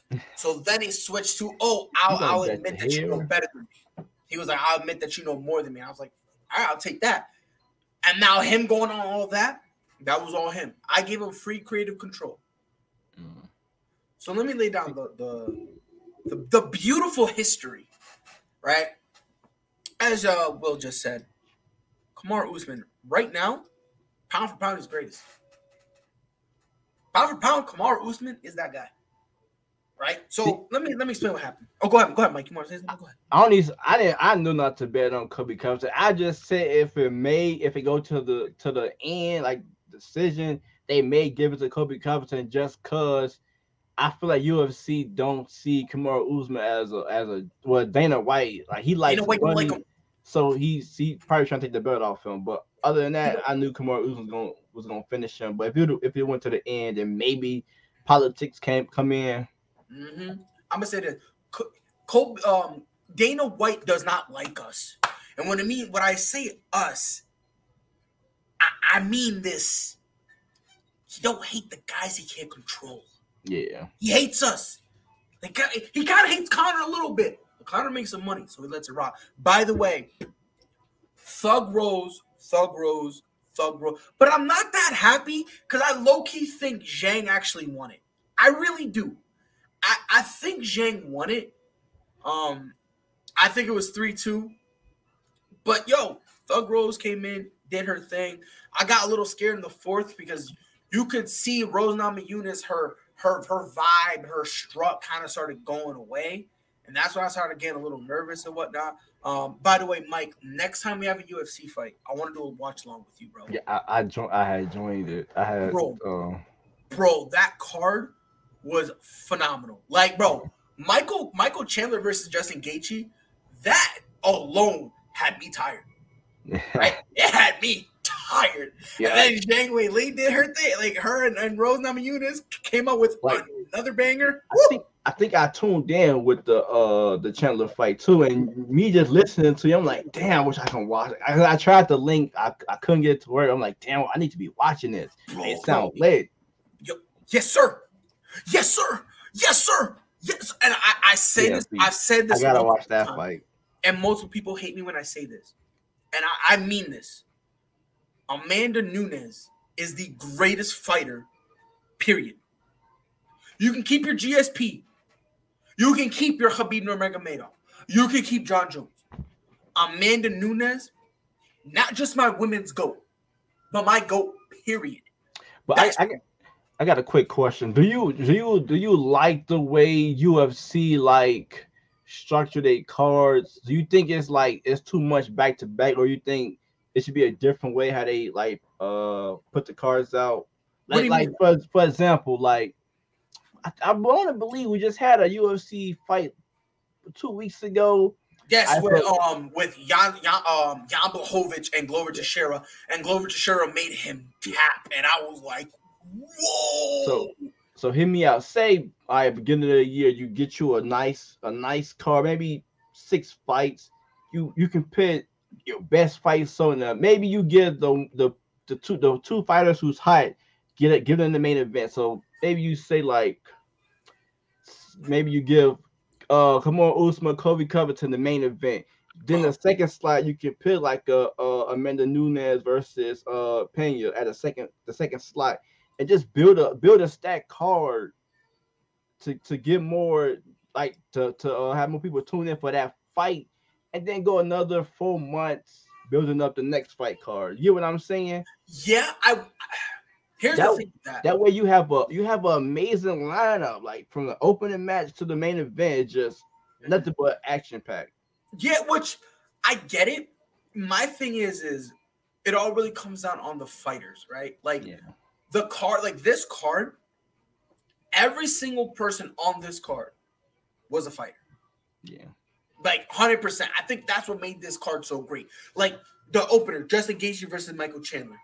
to. So then he switched to, oh, I'll, I'll admit that you know better than me. He was like, I'll admit that you know more than me. I was like, all right, I'll take that. And now him going on all that, that was all him. I gave him free creative control. Mm. So let me lay down the, the the, the beautiful history, right? As uh, Will just said, Kamaru Usman right now, pound for pound is greatest. Pound for pound, Kamaru Usman is that guy right? So let me let me explain what happened. Oh, go ahead, go ahead, Mike. You want to say something? Go ahead. I don't need. I didn't. I knew not to bet on Kobe Covington. I just said if it may, if it go to the to the end, like decision, they may give it to Kobe Covington just cause. I feel like UFC don't see Kamaru Usman as a as a well Dana White like he likes Dana White like him. So he's he probably trying to take the belt off him. But other than that, I knew Kamaru Usman was going was going to finish him. But if it if it went to the end, then maybe politics came come in Mm-hmm. I'm gonna say that Col- um, Dana White does not like us, and when I mean when I say us, I, I mean this. He don't hate the guys he can't control. Yeah, he hates us. Like, he kind of hates Conor a little bit. But Conor makes some money, so he lets it rock. By the way, Thug Rose, Thug Rose, Thug Rose. But I'm not that happy because I low key think Zhang actually won it. I really do. I, I think Zhang won it. Um, I think it was 3 2. But yo, Thug Rose came in, did her thing. I got a little scared in the fourth because you could see Rose Namajunas, her her her vibe, her strut kind of started going away. And that's when I started getting a little nervous and whatnot. Um, by the way, Mike, next time we have a UFC fight, I want to do a watch along with you, bro. Yeah, I I, jo- I had joined it. I had bro, uh... bro, that card was phenomenal. Like, bro, Michael Michael Chandler versus Justin Gaethje, that alone had me tired. right? It had me tired. Yeah. And then Zhang Weili did her thing. Like her and, and Rose Namajunas came up with like, another banger. I think, I think I tuned in with the uh the Chandler fight too, and me just listening to you, I'm like, damn, I wish I can watch it. I, I tried to link, I, I couldn't get to work. I'm like, damn, I need to be watching this. Bro, it sounds lit. Yes, sir. Yes, sir. Yes, sir. Yes. And I, I say yeah, this. Please. I've said this. I gotta watch that time. fight. And multiple people hate me when I say this, and I, I mean this. Amanda Nunes is the greatest fighter. Period. You can keep your GSP. You can keep your Khabib Nurmagomedov. You can keep Jon Jones. Amanda Nunes, not just my women's goat, but my goat. Period. But I, I, I got a quick question. Do you do you do you like the way UFC like structure their cards? Do you think it's like it's too much back to back, or you think it should be a different way how they like uh put the cards out? Like, like for, for example, like I, I want to believe we just had a UFC fight two weeks ago. Yes, with um with Jan, Jan um Jan Blachowicz and Glover Teixeira, and Glover Teixeira made him tap, and I was like, Whoa. So so hit me out. Say I right, beginning of the year, you get you a nice a nice car, maybe six fights. You you can pit your best fight so now maybe you get the the the two the two fighters who's hot get it give them the main event. So maybe you say like maybe you give uh Kamaru Usman, Kobe Covington the main event. Then the second slot you can put like a, a Amanda Nunes versus uh Pena at a second the second slot and just build a build a stack card to to get more like to to uh, have more people tune in for that fight and then go another four months building up the next fight card. You know what I'm saying? Yeah, I here's that, the thing that, that way you have a you have an amazing lineup, like from the opening match to the main event, just nothing but action packed. Yeah, which I get it. My thing is, is it all really comes down on the fighters, right? Like Yeah. the card, like this card, every single person on this card was a fighter. Yeah. Like 100%. I think that's what made this card so great. Like the opener, Justin Gaethje versus Michael Chandler.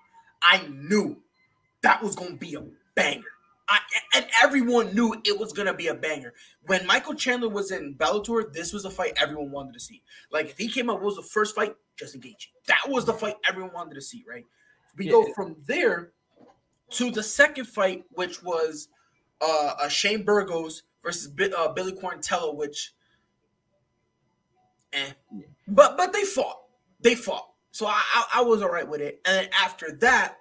I knew that was going to be a banger. I, and everyone knew it was going to be a banger. When Michael Chandler was in Bellator, this was a fight everyone wanted to see. Like if he came up, what was the first fight? Justin Gaethje. That was the fight everyone wanted to see, right? We go from there to the second fight, which was uh, uh Shane Burgos versus Bi- uh, Billy Quarantillo, which, eh. Yeah. but but they fought, they fought, so I, I I was all right with it. And then after that,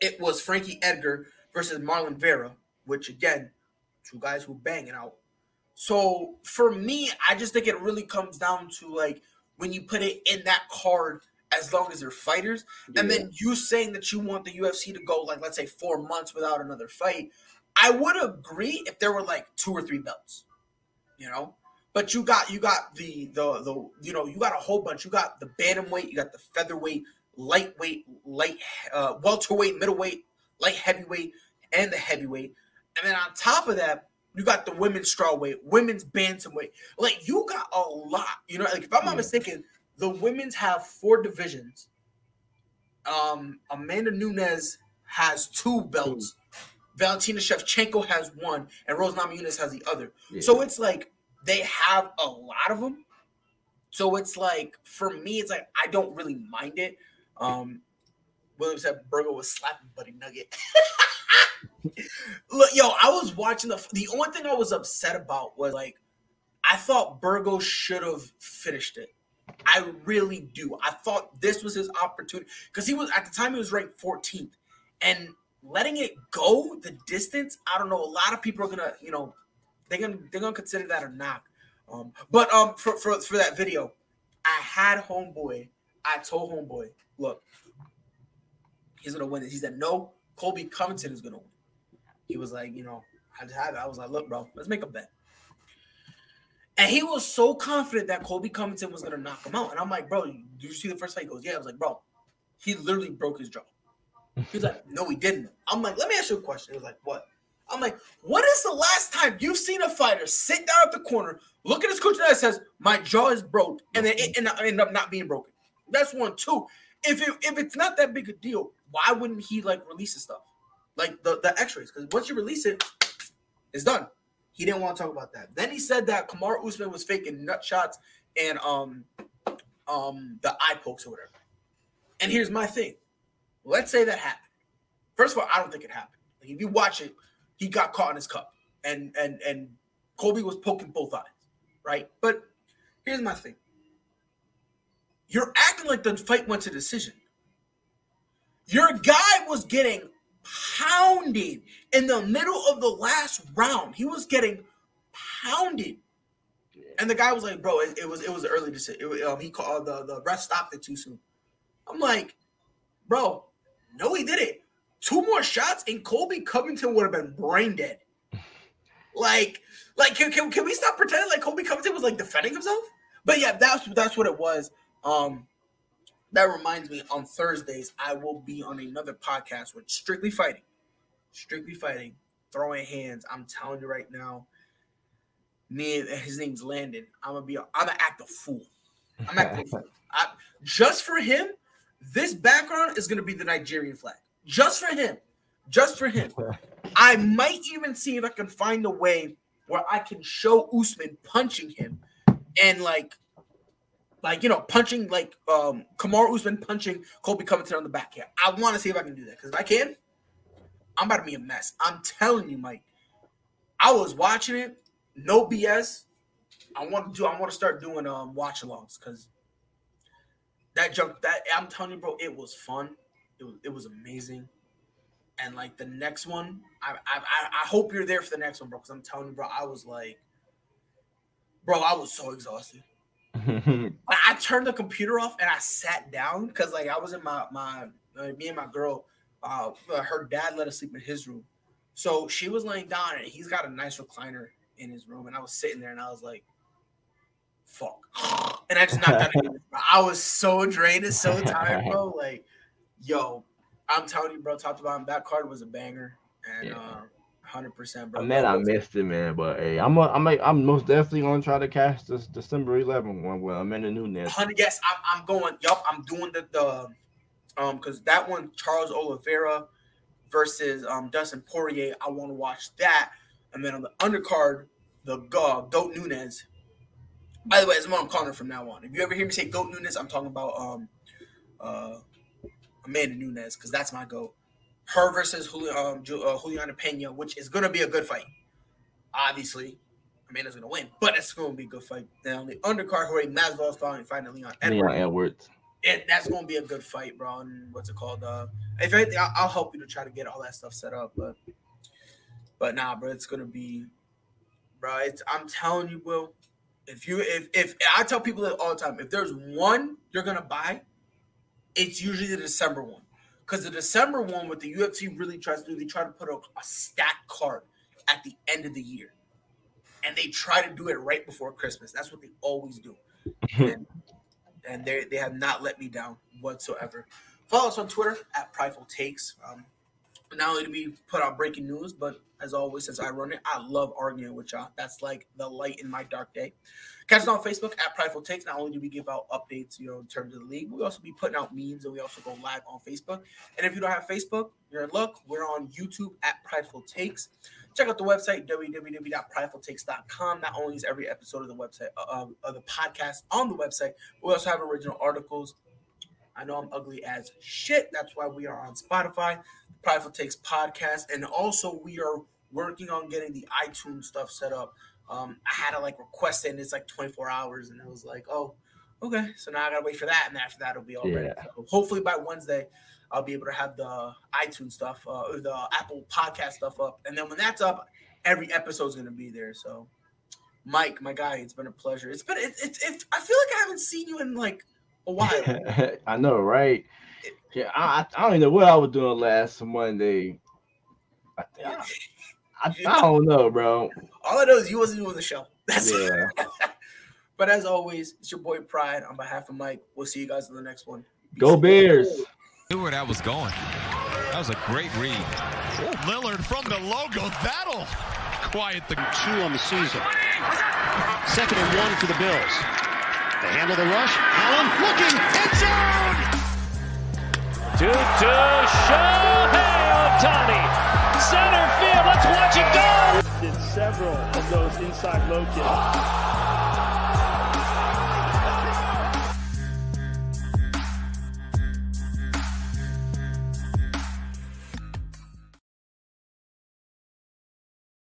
it was Frankie Edgar versus Marlon Vera, which again, two guys who banging out. So for me, I just think it really comes down to like when you put it in that card, as long as they're fighters, and then you saying that you want the UFC to go like let's say four months without another fight, I would agree if there were like two or three belts, you know. But you got you got the the the you know you got a whole bunch. You got the bantamweight, you got the featherweight, lightweight, light uh, welterweight, middleweight, light heavyweight, and the heavyweight. And then on top of that, you got the women's strawweight, women's bantamweight. Like you got a lot. You know, like if I'm not mistaken, the women's have four divisions. Um, Amanda Nunes has two belts. Valentina Shevchenko has one, and Rose Namajunas has the other. Yeah. So it's like they have a lot of them. So it's like for me, it's like I don't really mind it. Um, William said Burger was slapping Buddy Nugget. Look, yo, I was watching the. The only thing I was upset about was like, I thought Burgo should have finished it. I really do. I thought this was his opportunity because he was at the time he was ranked 14th, and letting it go the distance. I don't know. A lot of people are gonna, you know, they're gonna they're gonna consider that a knock. Um, but um, for for for that video, I had homeboy. I told homeboy, look, he's gonna win this. He said, no, Colby Covington is gonna win. He was like, you know, I just had. I was like, look, bro, let's make a bet. And he was so confident that Colby Covington was gonna knock him out. And I'm like, bro, did you see the first fight? He goes, yeah. I was like, bro, he literally broke his jaw. He's like, no, he didn't. I'm like, let me ask you a question. He was like, what? I'm like, what is the last time you've seen a fighter sit down at the corner, look at his coach that says, my jaw is broke, and then it end up not being broken? That's one. Two, if it, if it's not that big a deal, why wouldn't he like release his stuff, like the the X-rays? Because once you release it, it's done. He didn't want to talk about that. Then he said that Kamaru Usman was faking nut shots and um um the eye pokes or whatever. And here's my thing. Let's say that happened. First of all, I don't think it happened. Like, if you watch it, he got caught in his cup, and and and Kobe was poking both eyes, right? But here's my thing. You're acting like the fight went to decision. Your guy was getting pounded in the middle of the last round. He was getting pounded. And the guy was like, "Bro, it, it was it was an early decision. It, um, he called the the ref stopped it too soon." I'm like, "Bro, no, he did it. Two more shots, and Colby Covington would have been brain dead. Like, like can, can, can we stop pretending like Colby Covington was like defending himself? But yeah, that's that's what it was. Um, that reminds me, on Thursdays I will be on another podcast with Strictly Fighting, Strictly Fighting, throwing hands. I'm telling you right now, me his name's Landon. I'm gonna be. I'm gonna act a fool. I'm act a fool. I, just for him, this background is gonna be the Nigerian flag. Just for him. Just for him. I might even see if I can find a way where I can show Usman punching him and like Like you know, punching like um Kamaru Usman punching Colby Covington on the back here. I want to see if I can do that because if I can, I'm about to be a mess. I'm telling you, Mike. I was watching it, no BS. I want to do. I want to start doing um watch alongs because that jump. That I'm telling you, bro, it was fun. It was it was amazing. And like the next one, I I I hope you're there for the next one, bro. Because I'm telling you, bro, I was like, bro, I was so exhausted. I turned the computer off and I sat down because like I was in my my uh, me and my girl, uh, her dad let us sleep in his room, so she was laying down and he's got a nice recliner in his room, and I was sitting there and I was like, "Fuck," and I just knocked out. I was so drained and so tired, bro. Like, yo, I'm telling you, bro, top to bottom, that card was a banger, and. Yeah. Uh, hundred percent, bro. Man, I missed it, man. But hey, I'm a, I'm a, I'm most definitely gonna try to catch this December 11 one in the Nunes. Hundred, yes, I'm, I'm going. Yup, I'm doing the the um because that one Charles Oliveira versus um Dustin Poirier. I want to watch that, and then on the undercard, the uh, Goat Nunes. By the way, what I'm calling her from now on. If you ever hear me say Goat Nunes, I'm talking about um uh Amanda Nunes because that's my goat her versus um, uh, Julianna Peña, which is going to be a good fight. Obviously, Amanda's going to win, but it's going to be a good fight. Then on the undercard, Jorge Masvidal is finally fighting Leon Edwards. Leon Edwards. And that's going to be a good fight, bro. And what's it called? Uh, if anything, I'll, I'll help you to try to get all that stuff set up. But, but nah, bro, it's going to be, bro. It's, I'm telling you, Will. If you, if, if I tell people that all the time, if there's one you're gonna buy, it's usually the December one because the December one, what the UFC really tries to do, they try to put a, a stat card at the end of the year, and they try to do it right before Christmas. That's what they always do, and, and they they have not let me down whatsoever. Follow us on Twitter at Prideful Takes. Um, not only to be put out breaking news, but as always, since I run it, I love arguing with y'all. That's like the light in my dark day. Catch us on Facebook at Prideful Takes. Not only do we give out updates, you know, in terms of the league, we also be putting out memes and we also go live on Facebook. And if you don't have Facebook, you're in luck. We're on YouTube at Prideful Takes. Check out the website, www.pridefultakes.com. Not only is every episode of the website, uh, of the podcast on the website, we also have original articles. I know I'm ugly as shit. That's why we are on Spotify, Prideful Takes podcast. And also, we are working on getting the iTunes stuff set up. Um, I had to like request it, and it's like 24 hours, and it was like, oh, okay. So now I gotta wait for that, and after that, it'll be all yeah. ready. So hopefully by Wednesday, I'll be able to have the iTunes stuff, uh, or the Apple Podcast stuff up, and then when that's up, every episode's gonna be there. So, Mike, my guy, it's been a pleasure. It's been it's it, it, I feel like I haven't seen you in like a while. I know, right? Yeah, I, I don't even know what I was doing last Monday. I, I, I, I don't know, bro. All I know is you wasn't doing the show. That's yeah. but as always, it's your boy Pride. On behalf of Mike, we'll see you guys in the next one. Peace Go Bears. Knew where that was going. That was a great read. Oh, Lillard from the logo. That'll quiet the two on the season. Second and one for the Bills. They handle the rush. Allen looking. End zone. Two to Shohei Ohtani. Center field. Let's watch it go. Did several of those inside low kicks.